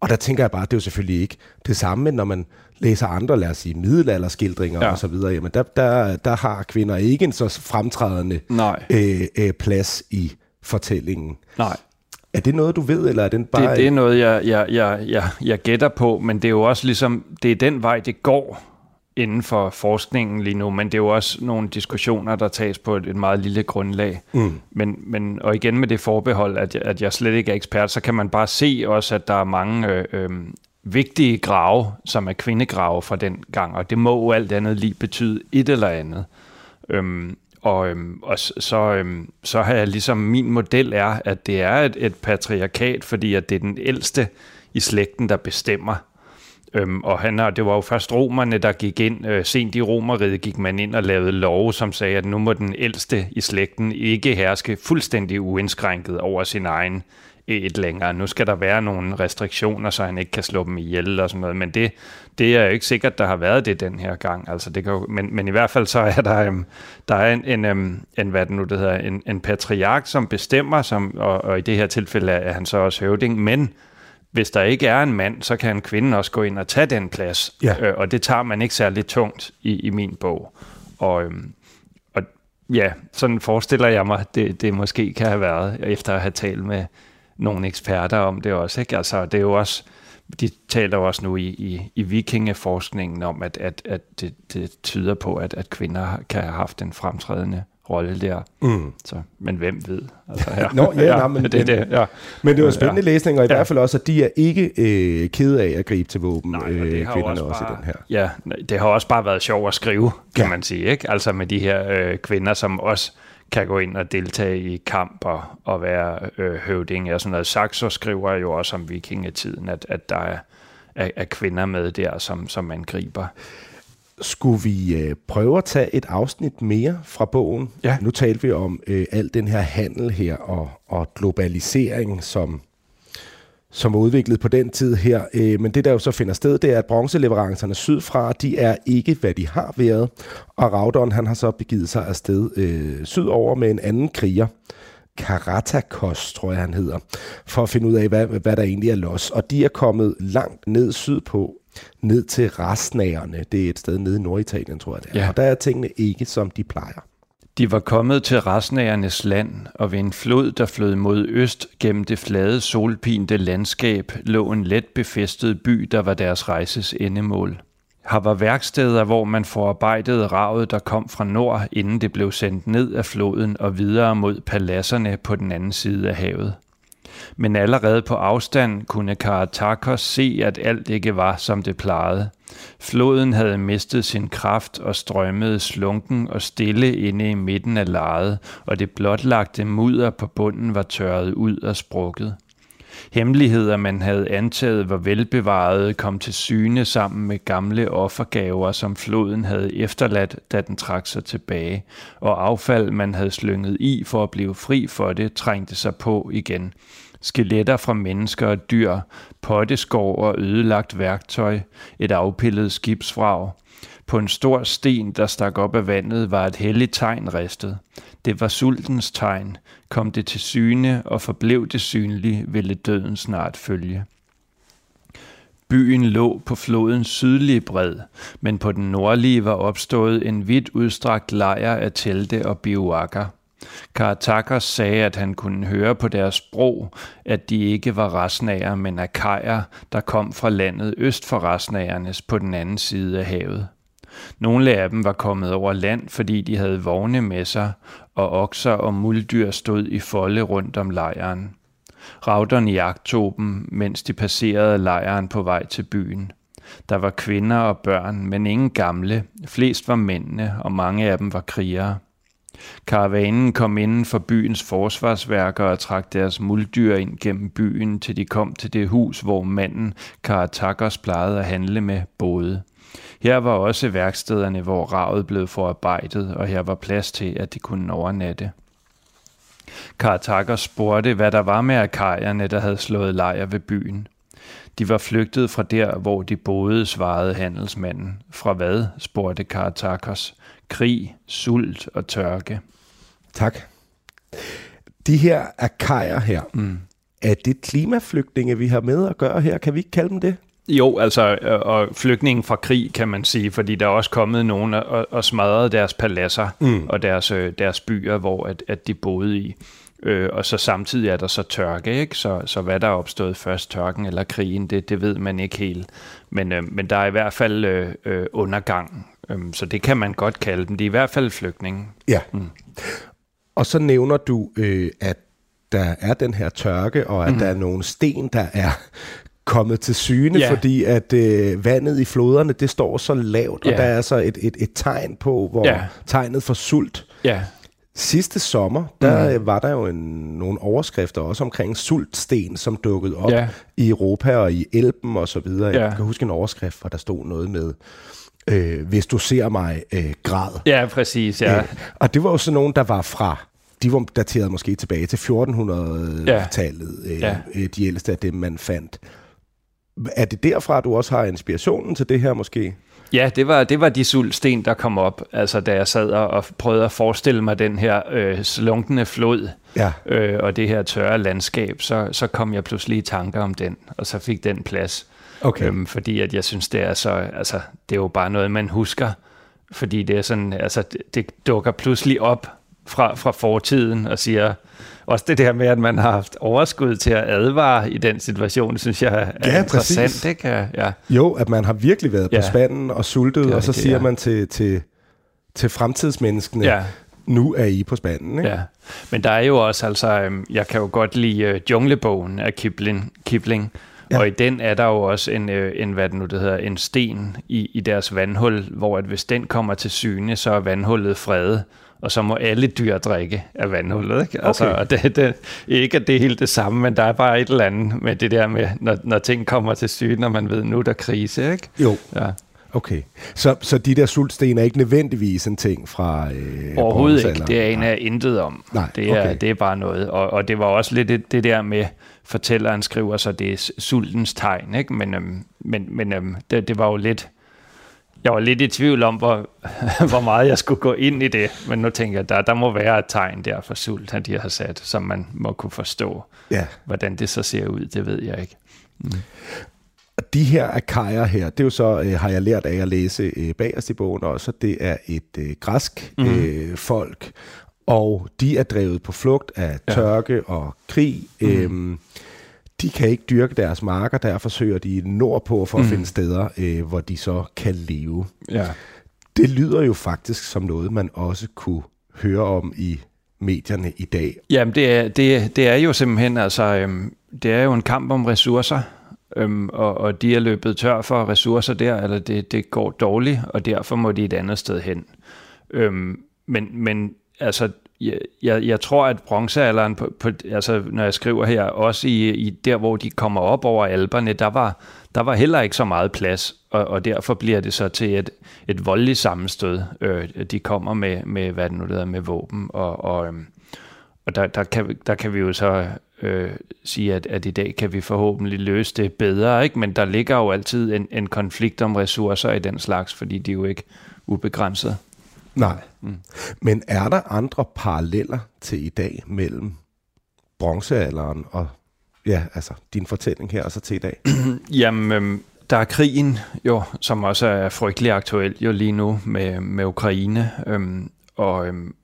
Og der tænker jeg bare, det er jo selvfølgelig ikke det samme, når man læser andre, lad os sige, middelalderskildringer ja. Ja. og så videre. Jamen der, der, der har kvinder ikke en så fremtrædende nej, øh, øh, plads i fortællingen. nej. Er det noget, du ved, eller er den bare... Det, det er noget, jeg, jeg, jeg, jeg, jeg gætter på, men det er jo også ligesom, det er den vej, det går inden for forskningen lige nu, men det er jo også nogle diskussioner, der tages på et, et meget lille grundlag. Mm. Men, men, og igen med det forbehold, at, at jeg slet ikke er ekspert, så kan man bare se også, at der er mange øh, øh, vigtige grave, som er kvindegrave fra den gang, og det må jo alt andet lige betyde et eller andet. Øhm, og øhm, og så, øhm, så har jeg ligesom, min model er, at det er et, et patriarkat, fordi at det er den ældste i slægten, der bestemmer. Øhm, og han har, det var jo først romerne, der gik ind, øh, sent i romeriet gik man ind og lavede love, som sagde, at nu må den ældste i slægten ikke herske fuldstændig uindskrænket over sin egen øh, et længere. Nu skal der være nogle restriktioner, så han ikke kan slå dem ihjel og sådan noget, men det, det er jo ikke sikkert, der har været det den her gang. Altså, det kan jo, men, men i hvert fald så er der, um, der er en, en, um, en, hvad det nu det hedder, en, en patriark, som bestemmer, som, og, og i det her tilfælde er han så også høvding, men hvis der ikke er en mand, så kan en kvinde også gå ind og tage den plads. Ja. Øh, og det tager man ikke særlig tungt i, i min bog. Og, øhm, og ja, sådan forestiller jeg mig, det, det måske kan have været, efter at have talt med nogle eksperter om det også. Ikke? Altså, det er jo også, de taler jo også nu i, i, i vikingeforskningen om, at, at, at det, det tyder på, at, at kvinder kan have haft en fremtrædende rolle der. Mm. Så, men hvem ved? Altså, ja. Nå, ja, [laughs] nej, men- det, er det, ja. Men det var spændende ja. læsning, og i ja. Ja. hvert fald også, at de er ikke øh, kede af at gribe til våben, Nej, og øh, det har kvinderne også, også, bare, i den her. Ja, det har også bare været sjovt at skrive, kan Ja. ja. man sige. Ikke? Altså med de her øh, kvinder, som også kan gå ind og deltage i kamp og, og være øh, høvding og sådan noget. Saxo skriver jo også om vikingetiden, at, at der er, er, er kvinder med der, som, som man griber. Skulle vi øh, prøve at tage et afsnit mere fra bogen? Ja. Nu talte vi om øh, al den her handel her og, og globalisering, som, som var udviklet på den tid her. Øh, men det, der jo så finder sted, det er, at bronzeleverancerne sydfra, de er ikke, hvad de har været. Og Rauderen, han har så begivet sig afsted øh, sydover med en anden kriger. Karatakos, tror jeg, han hedder, for at finde ud af, hvad, hvad der egentlig er los. Og de er kommet langt ned sydpå, ned til Rastnagerne. Det er et sted nede i Norditalien, tror jeg det er. Ja. Og der er tingene ikke, som de plejer. De var kommet til restnagernes land, og ved en flod, der flød mod øst gennem det flade, solpinte landskab, lå en let befæstet by, der var deres rejses endemål. Her var værksteder, hvor man forarbejdede ravet, der kom fra nord, inden det blev sendt ned af floden og videre mod paladserne på den anden side af havet. Men allerede på afstand kunne Karatakos se, at alt ikke var, som det plejede. Floden havde mistet sin kraft og strømmede slunken og stille inde i midten af lejet, og det blotlagte mudder på bunden var tørret ud og sprukket. Hemmeligheder, man havde antaget var velbevarede, kom til syne sammen med gamle offergaver, som floden havde efterladt, da den trak sig tilbage, og affald, man havde slynget i for at blive fri for det, trængte sig på igen. Skeletter fra mennesker og dyr, potteskår og ødelagt værktøj, et afpillet skibsvrag. På en stor sten, der stak op af vandet, var et helligt tegn ristet. Det var sultens tegn. Kom det til syne, og forblev det synlige, ville døden snart følge. Byen lå på flodens sydlige bred, men på den nordlige var opstået en vidt udstrakt lejr af telte og bioakker. Karatakos sagde, at han kunne høre på deres sprog, at de ikke var rasnager, men akajer, der kom fra landet øst for rasnagernes på den anden side af havet. Nogle af dem var kommet over land, fordi de havde vogne med sig, og okser og muldyr stod i folde rundt om lejren. Rauderne jagtog dem, mens de passerede lejren på vej til byen. Der var kvinder og børn, men ingen gamle. Flest var mændene, og mange af dem var krigere. Karavanen kom inden for byens forsvarsværker og trak deres muldyr ind gennem byen, til de kom til det hus, hvor manden Karatakos plejede at handle med både. Her var også værkstederne, hvor ravet blev forarbejdet, og her var plads til, at de kunne overnatte. Karatakos spurgte, hvad der var med akajerne, der havde slået lejr ved byen. De var flygtet fra der, hvor de boede, svarede handelsmanden. Fra hvad, spurgte Karatakos. Krig, sult og tørke. Tak. De her akajer her, mm. er det klimaflygtninge, vi har med at gøre her? Kan vi ikke kalde dem det? Jo, altså, øh, og flygtningen fra krig, kan man sige, fordi der er også kommet nogen og, og smadret deres paladser mm. og deres, øh, deres byer, hvor at, at de boede i. Øh, og så samtidig er der så tørke, ikke? Så, så hvad der er opstået først, tørken eller krigen, det, det ved man ikke helt. Men, øh, men der er i hvert fald øh, øh, undergang, øh, så det kan man godt kalde dem. De er i hvert fald flygtninge. Ja. Mm. Og så nævner du, øh, at der er den her tørke, og at mm. der er nogle sten, der er kommet til syne, ja. fordi at øh, vandet i floderne, det står så lavt, ja. og der er så et, et, et tegn på, hvor ja. tegnet for sult. Ja. Sidste sommer, der mm. var der jo en, nogle overskrifter også omkring sultsten, som dukkede op ja. i Europa og i Elben og så videre. Ja. Jeg kan huske en overskrift, hvor der stod noget med, øh, hvis du ser mig, øh, grad. Ja, præcis. Ja. Øh, og det var jo sådan nogen, der var fra de var dateret måske tilbage til 1400-tallet, ja. øh, ja. Øh, de ældste af dem, man fandt. Er det derfra, du også har inspirationen til det her måske? Ja, det var, det var de sultsten, der kom op, altså da jeg sad og prøvede at forestille mig den her øh, slunkende flod ja. øh, og det her tørre landskab, så, så kom jeg pludselig i tanker om den, og så fik den plads. Okay. Øhm, fordi at jeg synes, det er så, altså, det er jo bare noget, man husker, fordi det er sådan, altså, det, det dukker pludselig op fra, fra fortiden og siger, også det der med, at man har haft overskud til at advare i den situation, synes jeg er ja, interessant. Præcis. Ikke? Ja. Jo, at man har virkelig været ja. på spanden og sultet, og så det, siger ja. man til, til, til fremtidsmenneskene, ja. nu er I på spanden. Ikke? Ja. Men der er jo også, altså, øhm, jeg kan jo godt lide uh, Junglebogen af Kipling, Kipling Ja. Og i den er der jo også en, øh, en hvad det nu det hedder, en sten i, i deres vandhul, hvor at hvis den kommer til syne, så er vandhullet fredet og så må alle dyr drikke af vandhullet. Ikke? Altså, okay. og det, det, ikke at det er helt det samme, men der er bare et eller andet med det der med, når, når ting kommer til syne, når man ved, nu er der krise. Ikke? Jo. Ja. Okay, så, så de der sultsten er ikke nødvendigvis en ting fra øh, Overhovedet ikke, det er en af intet om. Nej, det, er, okay. det er bare noget, og, og det var også lidt det, det der med, fortælleren skriver så, det er sultens tegn, ikke? men, øhm, men, men øhm, det, det var jo lidt, jeg var lidt i tvivl om, hvor, [laughs] hvor meget jeg skulle gå ind i det, men nu tænker jeg, der, der må være et tegn der for sult, at de har sat, som man må kunne forstå. Ja. Hvordan det så ser ud, det ved jeg ikke. Mm. De her akajer her, det er jo så, øh, har jeg lært af at læse øh, bagerst i bogen også, det er et øh, græsk mm. øh, folk, og de er drevet på flugt af tørke ja. og krig. Mm. Øhm, de kan ikke dyrke deres marker, derfor søger de nordpå for at mm. finde steder, øh, hvor de så kan leve. Ja. Det lyder jo faktisk som noget, man også kunne høre om i medierne i dag. Jamen, det er, det, det er jo simpelthen, altså, øhm, det er jo en kamp om ressourcer, øhm, og, og de er løbet tør for ressourcer der, eller det, det går dårligt, og derfor må de et andet sted hen. Øhm, men, men altså, jeg, jeg, jeg tror, at bronzealderen, på, på, altså når jeg skriver her, også i, i der, hvor de kommer op over alberne, der var, der var heller ikke så meget plads, og, og derfor bliver det så til et, et voldeligt sammenstød. Øh, de kommer med, med, hvad det nu hedder, med våben, og, og, øhm, og der, der, kan, der kan vi jo så øh, sige, at, at i dag kan vi forhåbentlig løse det bedre, ikke? men der ligger jo altid en, en konflikt om ressourcer i den slags, fordi de er jo ikke ubegrænset. Nej. Mm. Men er der andre paralleller til i dag mellem bronzealderen og ja, altså din fortælling her og så til i dag? [clears throat] Jamen, øhm, der er krigen jo, som også er frygtelig aktuel jo lige nu med, med Ukraine. Øhm, og øhm,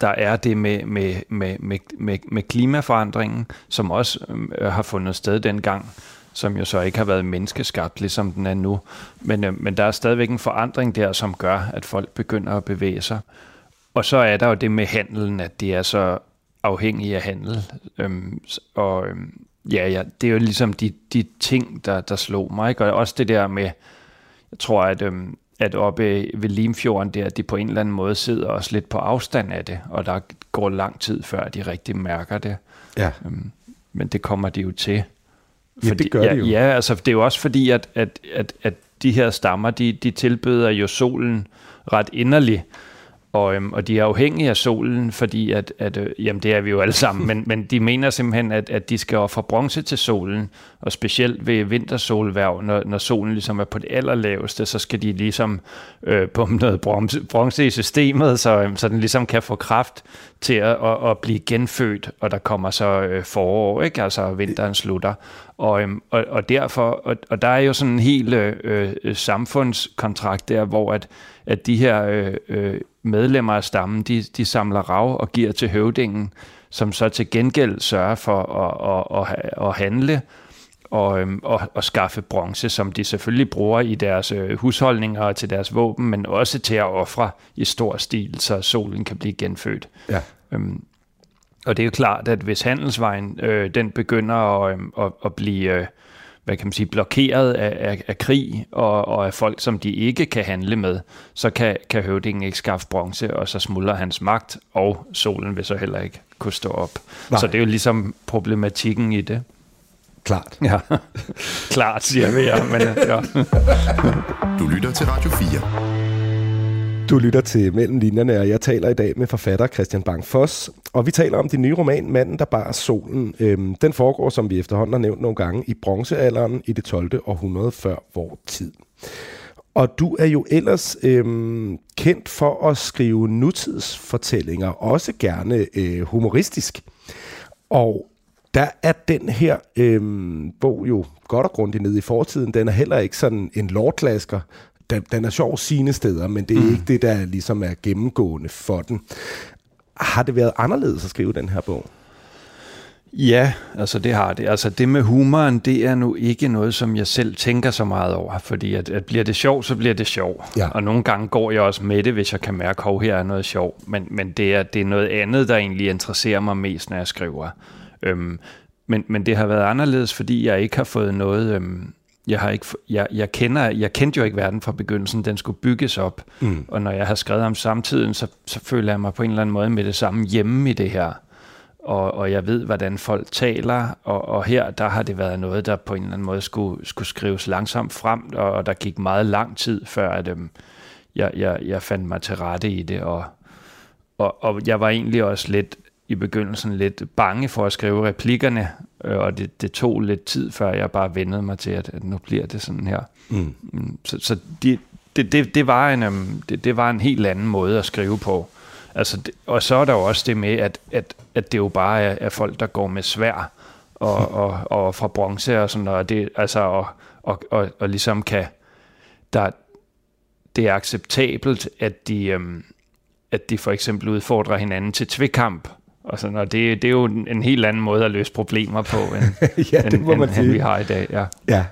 der er det med, med, med, med, med, med klimaforandringen, som også øhm, har fundet sted dengang, som jo så ikke har været menneskeskabt, ligesom den er nu. Men, øh, men der er stadigvæk en forandring der, som gør, at folk begynder at bevæge sig. Og så er der jo det med handelen, at det er så afhængige af handel. Øhm, og øhm, ja, ja, det er jo ligesom de, de ting, der, der slog mig. Ikke? Og også det der med, jeg tror, at, øhm, at oppe ved Limfjorden der, de på en eller anden måde sidder også lidt på afstand af det, og der går lang tid før, de rigtig mærker det. Ja. Øhm, men det kommer de jo til. Ja, det gør ja, de jo. Ja, altså det er jo også fordi, at, at, at, at de her stammer, de, de tilbeder jo solen ret inderligt, og, øhm, og de er afhængige af solen, fordi at, at øh, jamen det er vi jo alle sammen, men, men de mener simpelthen, at, at de skal ofre bronze til solen, og specielt ved vintersolværv, når, når solen ligesom er på det allerlaveste, så skal de ligesom øh, pumpe noget bronze, bronze i systemet, så, øhm, så den ligesom kan få kraft til at, at, at blive genfødt, og der kommer så øh, forår, ikke? altså vinteren slutter. Og, øhm, og, og derfor, og, og der er jo sådan en helt øh, øh, samfundskontrakt der, hvor at, at de her øh, øh, medlemmer af stammen, de, de samler rav og giver til høvdingen, som så til gengæld sørger for at, at, at, at handle og, øhm, og, og skaffe bronze, som de selvfølgelig bruger i deres øh, husholdninger og til deres våben, men også til at ofre i stor stil, så solen kan blive genfødt. Ja. Øhm, og det er jo klart, at hvis handelsvejen øh, den begynder at, øh, at, at blive øh, hvad kan man sige, blokeret af, af, af krig og, og af folk, som de ikke kan handle med, så kan, kan høvdingen ikke skaffe bronze, og så smuldrer hans magt, og solen vil så heller ikke kunne stå op. Nej. Så det er jo ligesom problematikken i det. Klart. Ja, [laughs] klart siger vi, ja. Men, ja. Du lytter til Radio 4. Du lytter til Mellem Linjerne, og jeg taler i dag med forfatter Christian Bang Foss. Og vi taler om din nye roman, Manden, der bar solen. Øhm, den foregår, som vi efterhånden har nævnt nogle gange, i bronzealderen i det 12. århundrede før vor tid. Og du er jo ellers øhm, kendt for at skrive nutidsfortællinger, også gerne øh, humoristisk. Og der er den her øhm, bog jo godt og grundigt nede i fortiden. Den er heller ikke sådan en lortlasker. Den, den er sjov sine steder, men det er mm. ikke det, der ligesom er gennemgående for den. Har det været anderledes at skrive den her bog? Ja, altså det har det. Altså det med humoren, det er nu ikke noget, som jeg selv tænker så meget over, fordi at, at bliver det sjov, så bliver det sjov. Ja. Og nogle gange går jeg også med det, hvis jeg kan mærke, at her er noget sjov. Men, men det, er, det er noget andet, der egentlig interesserer mig mest, når jeg skriver. Øhm, men, men det har været anderledes, fordi jeg ikke har fået noget... Øhm, jeg, har ikke, jeg, jeg, kender, jeg kendte jo ikke verden fra begyndelsen, den skulle bygges op. Mm. Og når jeg har skrevet om samtiden, så, så føler jeg mig på en eller anden måde med det samme hjemme i det her. Og, og jeg ved, hvordan folk taler, og, og her der har det været noget, der på en eller anden måde skulle, skulle skrives langsomt frem, og, og der gik meget lang tid, før at, øhm, jeg, jeg, jeg fandt mig til rette i det. Og, og, og jeg var egentlig også lidt i begyndelsen lidt bange for at skrive replikkerne, øh, og det, det tog lidt tid, før jeg bare vendede mig til, at, at nu bliver det sådan her. Mm. Mm, Så, så de, det, det, det, var en, øhm, det, det var en helt anden måde at skrive på. Altså, det, og så er der jo også det med, at, at, at det jo bare er, er folk, der går med svær og, og, og fra bronze og sådan noget. Det, altså, og, og, og, og ligesom kan... Der, det er acceptabelt, at de, øhm, at de for eksempel udfordrer hinanden til tvekamp. Og, sådan, og det, det er jo en, en helt anden måde at løse problemer på, end, [laughs] ja, det end, må man end, end sige. vi har i dag. Ja. Ja.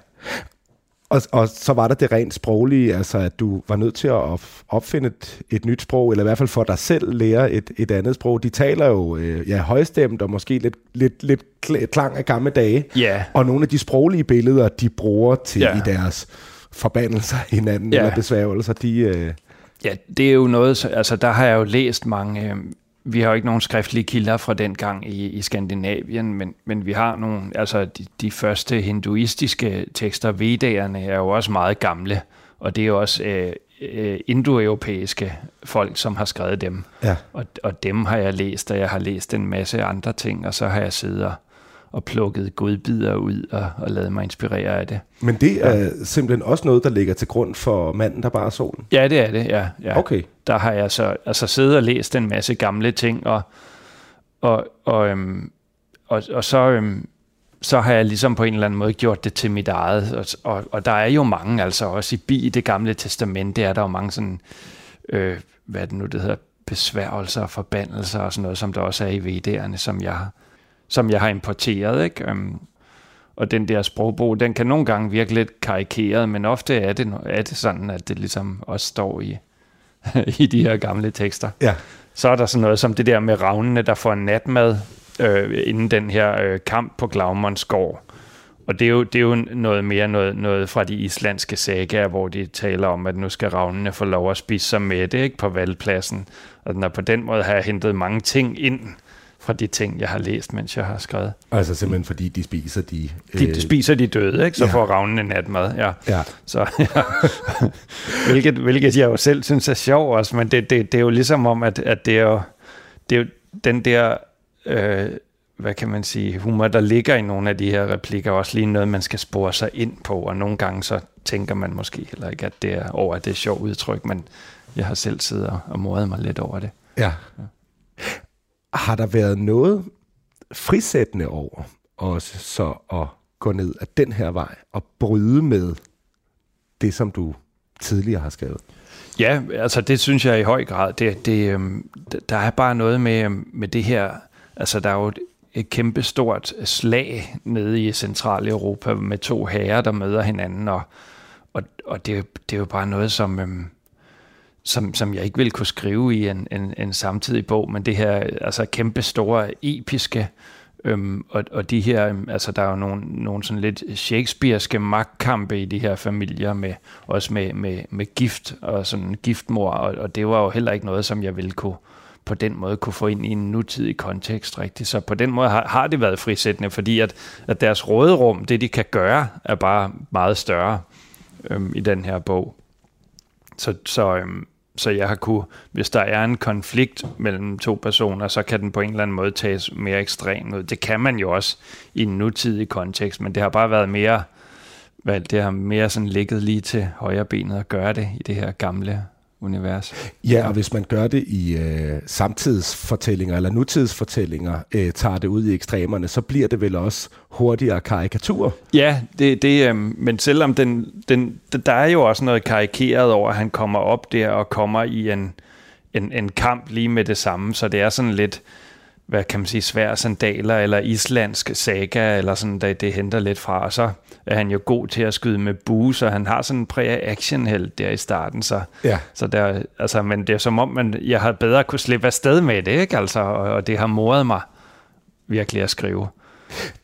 Og, og så var der det rent sproglige, altså at du var nødt til at op- opfinde et, et nyt sprog, eller i hvert fald for dig selv lære et, et andet sprog. De taler jo øh, ja, højstemt og måske lidt, lidt, lidt kl- klang af gamle dage. Ja. Og nogle af de sproglige billeder, de bruger til Ja. i deres forbandelser hinanden, Ja. eller besværgelser, de... Øh, Ja, det er jo noget, så- altså der har jeg jo læst mange, øh, vi har jo ikke nogen skriftlige kilder fra den gang i, i Skandinavien, men, men vi har nogle, altså de, de første hinduistiske tekster, Vedderne, er jo også meget gamle, og det er jo også øh, øh, indoeuropæiske folk, som har skrevet dem. ja. Og, og dem har jeg læst, og jeg har læst en masse andre ting, og så har jeg siddet og, og plukket godbidder ud og, og lavet mig inspirere af det. Men det er simpelthen også noget, der ligger til grund for manden, der bare solen. Ja, det er det, ja. ja. Okay. der har jeg så altså siddet og læst en masse gamle ting, og, og, og, øhm, og, og så, øhm, så har jeg ligesom på en eller anden måde gjort det til mit eget. Og, og, og der er jo mange, altså også i, i det gamle testamente, er der jo mange sådan, øh, hvad det nu, det hedder, besværgelser og forbandelser og sådan noget, som der også er i VD'erne, som jeg, som jeg har importeret. Ikke? Um, og den der sprogbog, den kan nogle gange virke lidt karikeret, men ofte er det, er det sådan, at det ligesom også står i, [laughs] i de her gamle tekster. Ja. Så er der sådan noget som det der med ravnene, der får natmad øh, inden den her øh, kamp på Glaumons gård. Og det er jo, det er jo noget mere noget, noget fra de islandske sagaer, hvor de taler om, at nu skal ravnene få lov at spise sig med det ikke, på valgpladsen. Og når på den måde har jeg hentet mange ting ind fra de ting, jeg har læst, mens jeg har skrevet. Altså simpelthen fordi de spiser de... De, de spiser de døde, ikke? så ja. får ravnene natmad. Ja. Ja. Så, [laughs] ja. hvilket, hvilket jeg jo selv synes er sjovt også, men det, det, det er jo ligesom om, at, at det, er jo, det er jo den der... Øh, hvad kan man sige, humor, der ligger i nogle af de her replikker, også lige noget, man skal spore sig ind på, og nogle gange så tænker man måske heller ikke, at det er over, at det er sjovt udtryk, men jeg har selv siddet og, og mordet mig lidt over det. Ja. ja. Har der været noget frisættende over også så at gå ned ad den her vej og bryde med det, som du tidligere har skrevet? Ja, altså det synes jeg i høj grad. Det, det, øhm, der er bare noget med, øhm, med det her, altså der er jo et kæmpe stort slag nede i Centraleuropa med to herrer, der møder hinanden, og, og, og det, det er jo bare noget, som, øhm, som, som jeg ikke ville kunne skrive i en, en, en samtidig bog, men det her altså kæmpe store episke Øhm, og, og de her, øhm, altså der er jo nogle, nogle sådan lidt shakespearske magtkampe i de her familier, med, også med, med, med gift og sådan giftmor, og, og det var jo heller ikke noget, som jeg ville kunne på den måde kunne få ind i en nutidig kontekst rigtigt. Så på den måde har, har det været frisættende, fordi at, at deres råderum, det de kan gøre, er bare meget større øhm, i den her bog. Så, så, øhm, så jeg har kunne, hvis der er en konflikt mellem to personer, så kan den på en eller anden måde tages mere ekstremt ud. Det kan man jo også i en nutidig kontekst, men det har bare været mere, hvad, det har mere sådan ligget lige til højre benet at gøre det i det her gamle univers. Ja, og hvis man gør det i øh, samtidsfortællinger eller nutidsfortællinger, øh, tager det ud i ekstremerne, så bliver det vel også hurtigere karikatur. Ja, det, det, øh, men selvom den, den, der er jo også noget karikeret over, at han kommer op der og kommer i en, en, en kamp lige med det samme, så det er sådan lidt, hvad kan man sige, svære sandaler eller islandsk saga, eller sådan, det, det henter lidt fra, og så er han jo god til at skyde med bue, så han har sådan en præ-action held der i starten, så, ja. så der, altså, men det er som om, man, jeg har bedre kunne slippe afsted med det, ikke? Altså, og, og det har moret mig virkelig at skrive.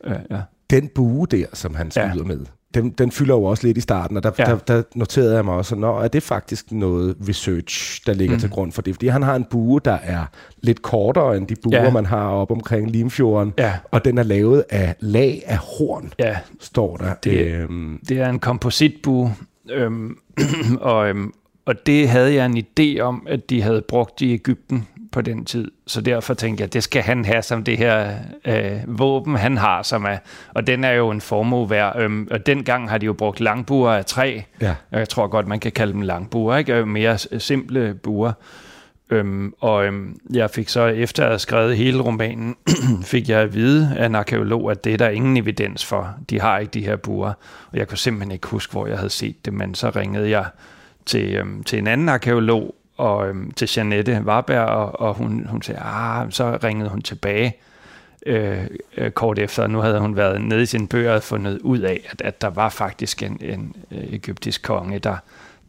Uh, ja. Den bue der, som han skyder ja. med, den, den fylder jo også lidt i starten, og der, ja. der, der noterede jeg mig også, når er det faktisk noget research, der ligger mm. til grund for det? Fordi han har en bue, der er lidt kortere end de buer, ja. man har op omkring Limfjorden, ja. og den er lavet af lag af horn, ja. står der. Det, øhm. det er en kompositbue, øhm, [clears throat] og, øhm, og det havde jeg en idé om, at de havde brugt i Ægypten på den tid. Så derfor tænkte jeg, det skal han have som det her øh, våben, han har, som er, og den er jo en formue værd. Øhm, og dengang har de jo brugt langbuer af træ. Ja. Jeg tror godt, man kan kalde dem langbuer, ikke? Øh, mere simple buer. Øhm, og øhm, jeg fik så, efter at have skrevet hele romanen, [clears throat] fik jeg at vide af en arkeolog, at det er der ingen evidens for. De har ikke de her buer. Og jeg kunne simpelthen ikke huske, hvor jeg havde set det, men så ringede jeg til, øhm, til en anden arkeolog, og øhm, til Janette Warberg, og, og hun, hun sagde, ah, så ringede hun tilbage øh, øh kort efter, og nu havde hun været nede i sin bøger og fundet ud af, at, at der var faktisk en, en ægyptisk egyptisk konge, der,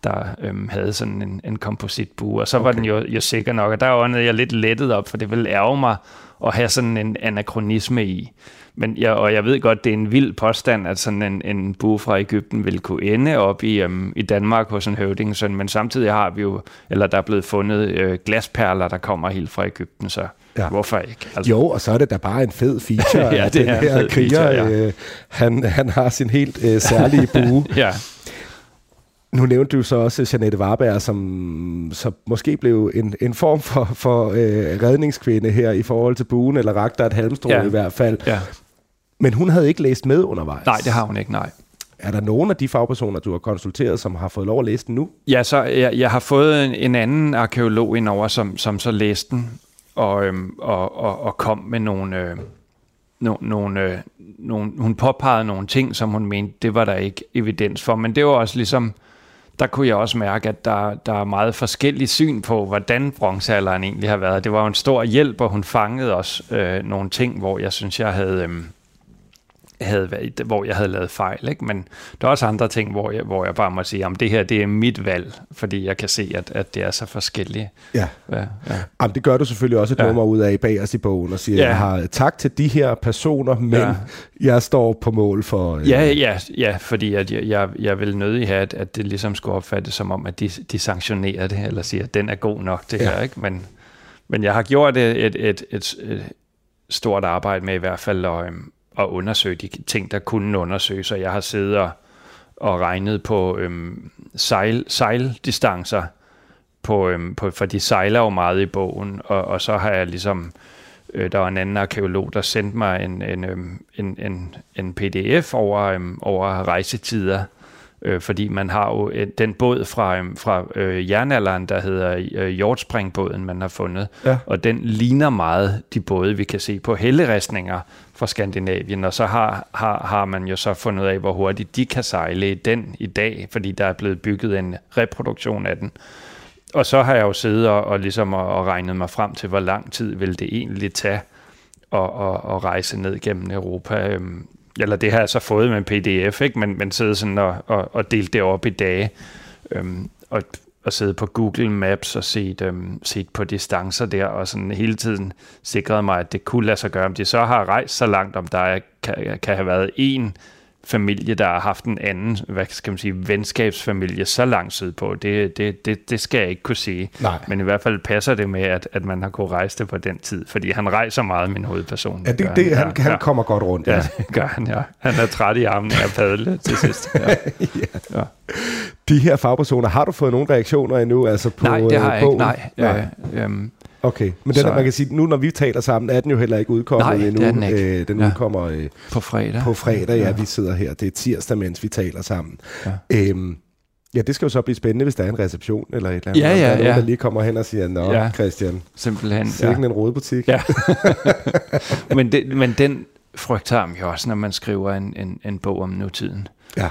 der øhm, havde sådan en, en kompositbue, og så okay. var den jo, jo sikker nok, og der åndede jeg lidt lettet op, for det ville ærge mig at have sådan en anachronisme i. Men jeg, og jeg ved godt, det er en vild påstand, at sådan en, en bue fra Ægypten vil kunne ende op i, øhm, i Danmark hos en høvdingsøn, men samtidig har vi jo, eller der er blevet fundet øh, glasperler, der kommer helt fra Ægypten, så ja. hvorfor ikke? Altså. Jo, og så er det da bare en fed feature, [laughs] ja, det at den her kriger, feature, ja. øh, han, han har sin helt øh, særlige [laughs] bue. ja. Nu nævnte du så også Janette Warberg, som så måske blev en, en form for, for øh, redningskvinde her i forhold til buen, eller rakte et halmstrå ja. i hvert fald. Ja. Men hun havde ikke læst med undervejs. Nej, det har hun ikke, nej. Er der nogen af de fagpersoner, du har konsulteret, som har fået lov at læse den nu? Ja, så jeg, jeg har fået en, en anden arkeolog indover, som, som så læste den, og, øhm, og, og, og kom med nogle... Øh, no, nogle, øh, nogle, hun påpegede nogle ting, som hun mente, det var der ikke evidens for. Men det var også ligesom der kunne jeg også mærke, at der, der er meget forskellige syn på, hvordan bronzealderen egentlig har været. Det var jo en stor hjælp, og hun fangede også øh, nogle ting, hvor jeg synes, jeg havde... Øh, havde været, hvor jeg havde lavet fejl. Ikke? Men der er også andre ting, hvor jeg, hvor jeg bare må sige, om det her det er mit valg, fordi jeg kan se, at, at det er så forskellige. Ja. ja, ja. Jamen, det gør du selvfølgelig også et ja. nummer ud af bag os i bogen, og siger, ja. jeg har tak til de her personer, men ja. jeg står på mål for... Øh... Ja, ja, ja, fordi at jeg, jeg, jeg vil nødig have, at, at det ligesom skulle opfattes som om, at de, de sanktionerer det, eller siger, at den er god nok, det ja. her. Ikke? Men, men jeg har gjort et, et, et, et, et stort arbejde med i hvert fald at, øhm, at undersøge de ting, der kunne undersøges, og jeg har siddet og, og regnet på øhm, sejl, sejldistancer, på, øhm, på, for de sejler jo meget i bogen, og, og så har jeg ligesom, øh, der var en anden arkeolog, der sendte mig en, en, øhm, en, en, en pdf over, øhm, over rejsetider, øh, fordi man har jo den båd fra, øhm, fra øh, jernalderen, der hedder øh, Hjortspringbåden, man har fundet, ja. og den ligner meget de både, vi kan se på helleristninger fra Skandinavien, og så har, har, har man jo så fundet ud af, hvor hurtigt de kan sejle i den i dag, fordi der er blevet bygget en reproduktion af den. Og så har jeg jo siddet og, og ligesom og, og regnet mig frem til, hvor lang tid vil det egentlig tage at, at, at rejse ned gennem Europa. Øhm, eller det har jeg så fået med en pdf, ikke? Men, men sidde sådan og, og, og dele det op i dage. Øhm, og og sidde på Google Maps og set, øhm, set på distancer der, og sådan hele tiden sikrede mig, at det kunne lade sig gøre. Om de så har rejst så langt, om der er, kan, kan have været en familie, der har haft en anden, hvad skal man sige, venskabsfamilie så langt sydpå, det, det, det, det skal jeg ikke kunne sige. Nej. Men i hvert fald passer det med, at, at man har kunnet rejse det på den tid, fordi han rejser meget, min hovedperson. Ja, det, det, han, ja, han kommer godt rundt. Ja, ja, [laughs] det gør han, ja. Han er træt i armen af at padle [laughs] til sidst. Ja. ja. ja. De her fagpersoner, har du fået nogle reaktioner endnu? Altså på, nej, det har jeg bogen? ikke, nej. nej. Øh, øhm, Okay, men den, så, man kan sige, nu når vi taler sammen, er den jo heller ikke udkommet nej, endnu. Den, ikke. Øh, den ja. udkommer øh, på fredag. På fredag, ja, ja. Vi sidder her. Det er tirsdag, mens vi taler sammen. Ja. Øhm, ja, det skal jo så blive spændende, hvis der er en reception eller et eller andet. Ja, ja, der er nogen, ja. der lige kommer hen og siger, Nå, ja. Christian, simpelthen. Sikken ja. en rådbutik. Ja. [laughs] men, det, men den frygter ham jo også, når man skriver en, en, en bog om nutiden. Ja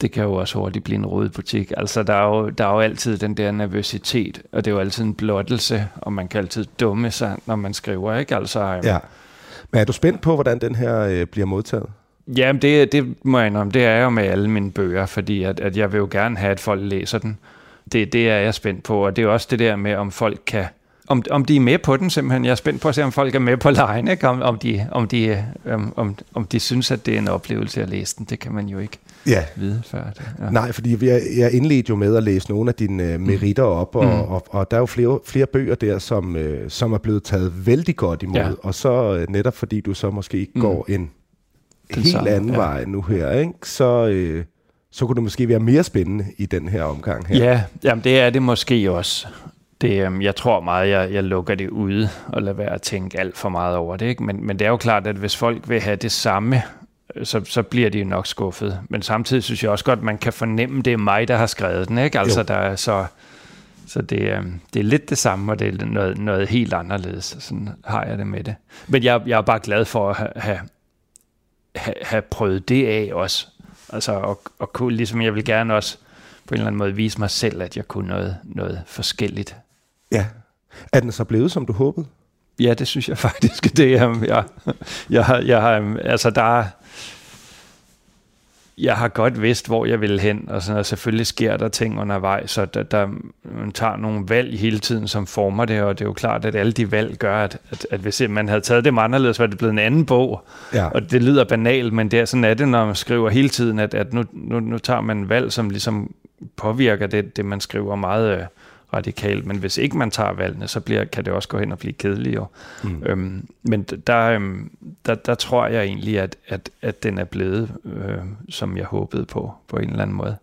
det kan jo også hurtigt blive en rød butik. Altså, der er, jo, der er jo altid den der nervøsitet, og det er jo altid en blottelse, og man kan altid dumme sig, når man skriver, ikke? Altså, øhm, ja. Men er du spændt på, hvordan den her øh, bliver modtaget? Jamen, det, det må jeg indrømme, det er jo med alle mine bøger, fordi at, at jeg vil jo gerne have, at folk læser den. Det, det er jeg spændt på, og det er også det der med, om folk kan om, om de er med på den simpelthen. Jeg er spændt på at se, om folk er med på lejen, ikke? Om, om, de, om, de, om, om, om de synes, at det er en oplevelse at læse den. Det kan man jo ikke ja. vide før. Det. Ja. Nej, fordi jeg, jeg indledte jo med at læse nogle af dine uh, meritter op, og, mm. og, og, og der er jo flere, flere bøger der, som, uh, som er blevet taget vældig godt imod, ja. og så uh, netop fordi du så måske mm. går en den helt samme, anden ja. vej nu her, ikke? så... Uh, så kunne det måske være mere spændende i den her omgang her. Ja, jamen det er det måske også. Det, øhm, jeg tror meget, jeg, jeg lukker det ude og lader være at tænke alt for meget over det. Ikke? Men, men det er jo klart, at hvis folk vil have det samme, øh, så, så bliver de jo nok skuffet. Men samtidig synes jeg også godt, at man kan fornemme, at det er mig, der har skrevet den. Ikke? Altså, der er så, så det, øhm, det er lidt det samme, og det er noget, noget helt anderledes. Sådan har jeg det med det. Men jeg, jeg er bare glad for at have, have, have, have prøvet det af også. Altså, og, og kunne, ligesom jeg vil gerne også på en eller anden måde vise mig selv, at jeg kunne noget, noget forskelligt. Ja. Er den så blevet, som du håbede? Ja, det synes jeg faktisk. [laughs] Det er, jeg, jeg, har, jeg altså der jeg har godt vidst, hvor jeg vil hen, og, sådan, og selvfølgelig sker der ting undervejs, så der, der, man tager nogle valg hele tiden, som former det, og det er jo klart, at alle de valg gør, at, at, at hvis man havde taget dem anderledes, var det blevet en anden bog, ja. og det lyder banalt, men det er, sådan er det, når man skriver hele tiden, at, at nu, nu, nu tager man valg, som ligesom påvirker det, det man skriver meget, øh, radikalt, men hvis ikke man tager valgene, så bliver, kan det også gå hen og blive kedeligt. Jo. Mm. Øhm, men der, øhm, der, der tror jeg egentlig, at, at, at den er blevet, øh, som jeg håbede på, på en eller anden måde.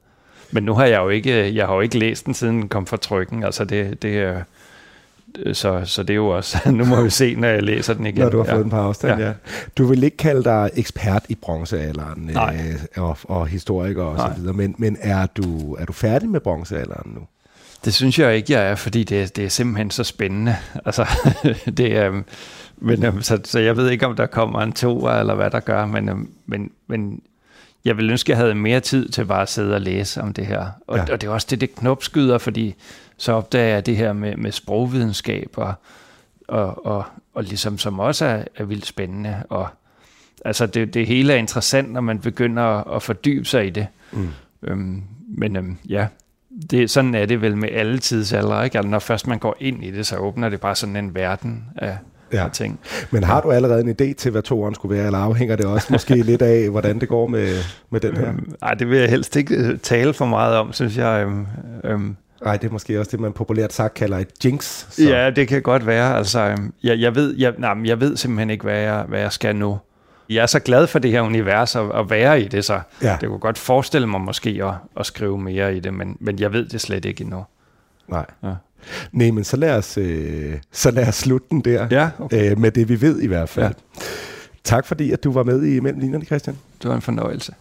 Men nu har jeg jo ikke, jeg har jo ikke læst den, siden den kom fra trykken. Altså det, det er så, så det er jo også, [laughs] nu må vi se, når jeg læser den igen. Når du har fået ja. en par afstand, ja. ja. Du vil ikke kalde dig ekspert i bronzealderen øh, og, og historiker og Nej. så videre, men, men er, du, er du færdig med bronzealderen nu? Det synes jeg ikke, jeg er, fordi det, det er simpelthen så spændende. [laughs] Altså, [laughs] det er, men, øhm, så, så jeg ved ikke, om der kommer en to eller hvad der gør, men, øhm, men, men jeg vil ønske, jeg havde mere tid til bare at sidde og læse om det her. Og, ja. og det er også det, det knopskyder, fordi så opdager jeg det her med, med sprogvidenskab, og, og, og, og ligesom som også er, er vildt spændende. Og, altså det, det hele er interessant, når man begynder at, at fordybe sig i det. Mm. Øhm, men øhm, ja, det, sådan er det vel med alle tidsalder, ikke? Altså, når først man går ind i det, så åbner det bare sådan en verden af, ja. ting. Men har du allerede en idé til, hvad toeren skulle være, eller afhænger det også måske lidt af, hvordan det går med, med den her? Nej, det vil jeg helst ikke øh, tale for meget om, synes jeg. Øhm, øhm. Nej, det er måske også det, man populært sagt kalder et jinx. Så. Ja, det kan godt være. Altså, øhm, jeg, jeg, ved, jeg, nej, jeg ved simpelthen ikke, hvad jeg, hvad jeg skal nu. Jeg er så glad for det her univers og at være i det, så ja. det kunne godt forestille mig måske at, at skrive mere i det, men, men jeg ved det slet ikke endnu. Nej. Ja. Nej, men så lad os, øh, så lad os slutte den der, ja, okay. øh, med det vi ved i hvert fald. Ja. Tak fordi, at du var med i Mellem Linjerne, Christian. Det var en fornøjelse.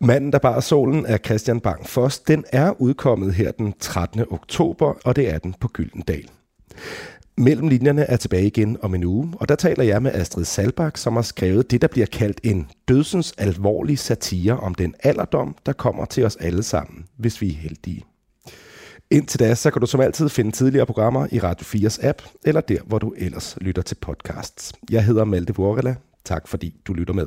Manden, der bar solen, er Christian Bang Foss. Den er udkommet her den 13. oktober, og det er den på Gyldendal. Mellem linjerne er tilbage igen om en uge, og der taler jeg med Astrid Salbak, som har skrevet det, der bliver kaldt en dødsens alvorlig satire om den alderdom, der kommer til os alle sammen, hvis vi er heldige. Indtil da, så kan du som altid finde tidligere programmer i Radio 4's app, eller der, hvor du ellers lytter til podcasts. Jeg hedder Malte Vorela. Tak fordi du lytter med.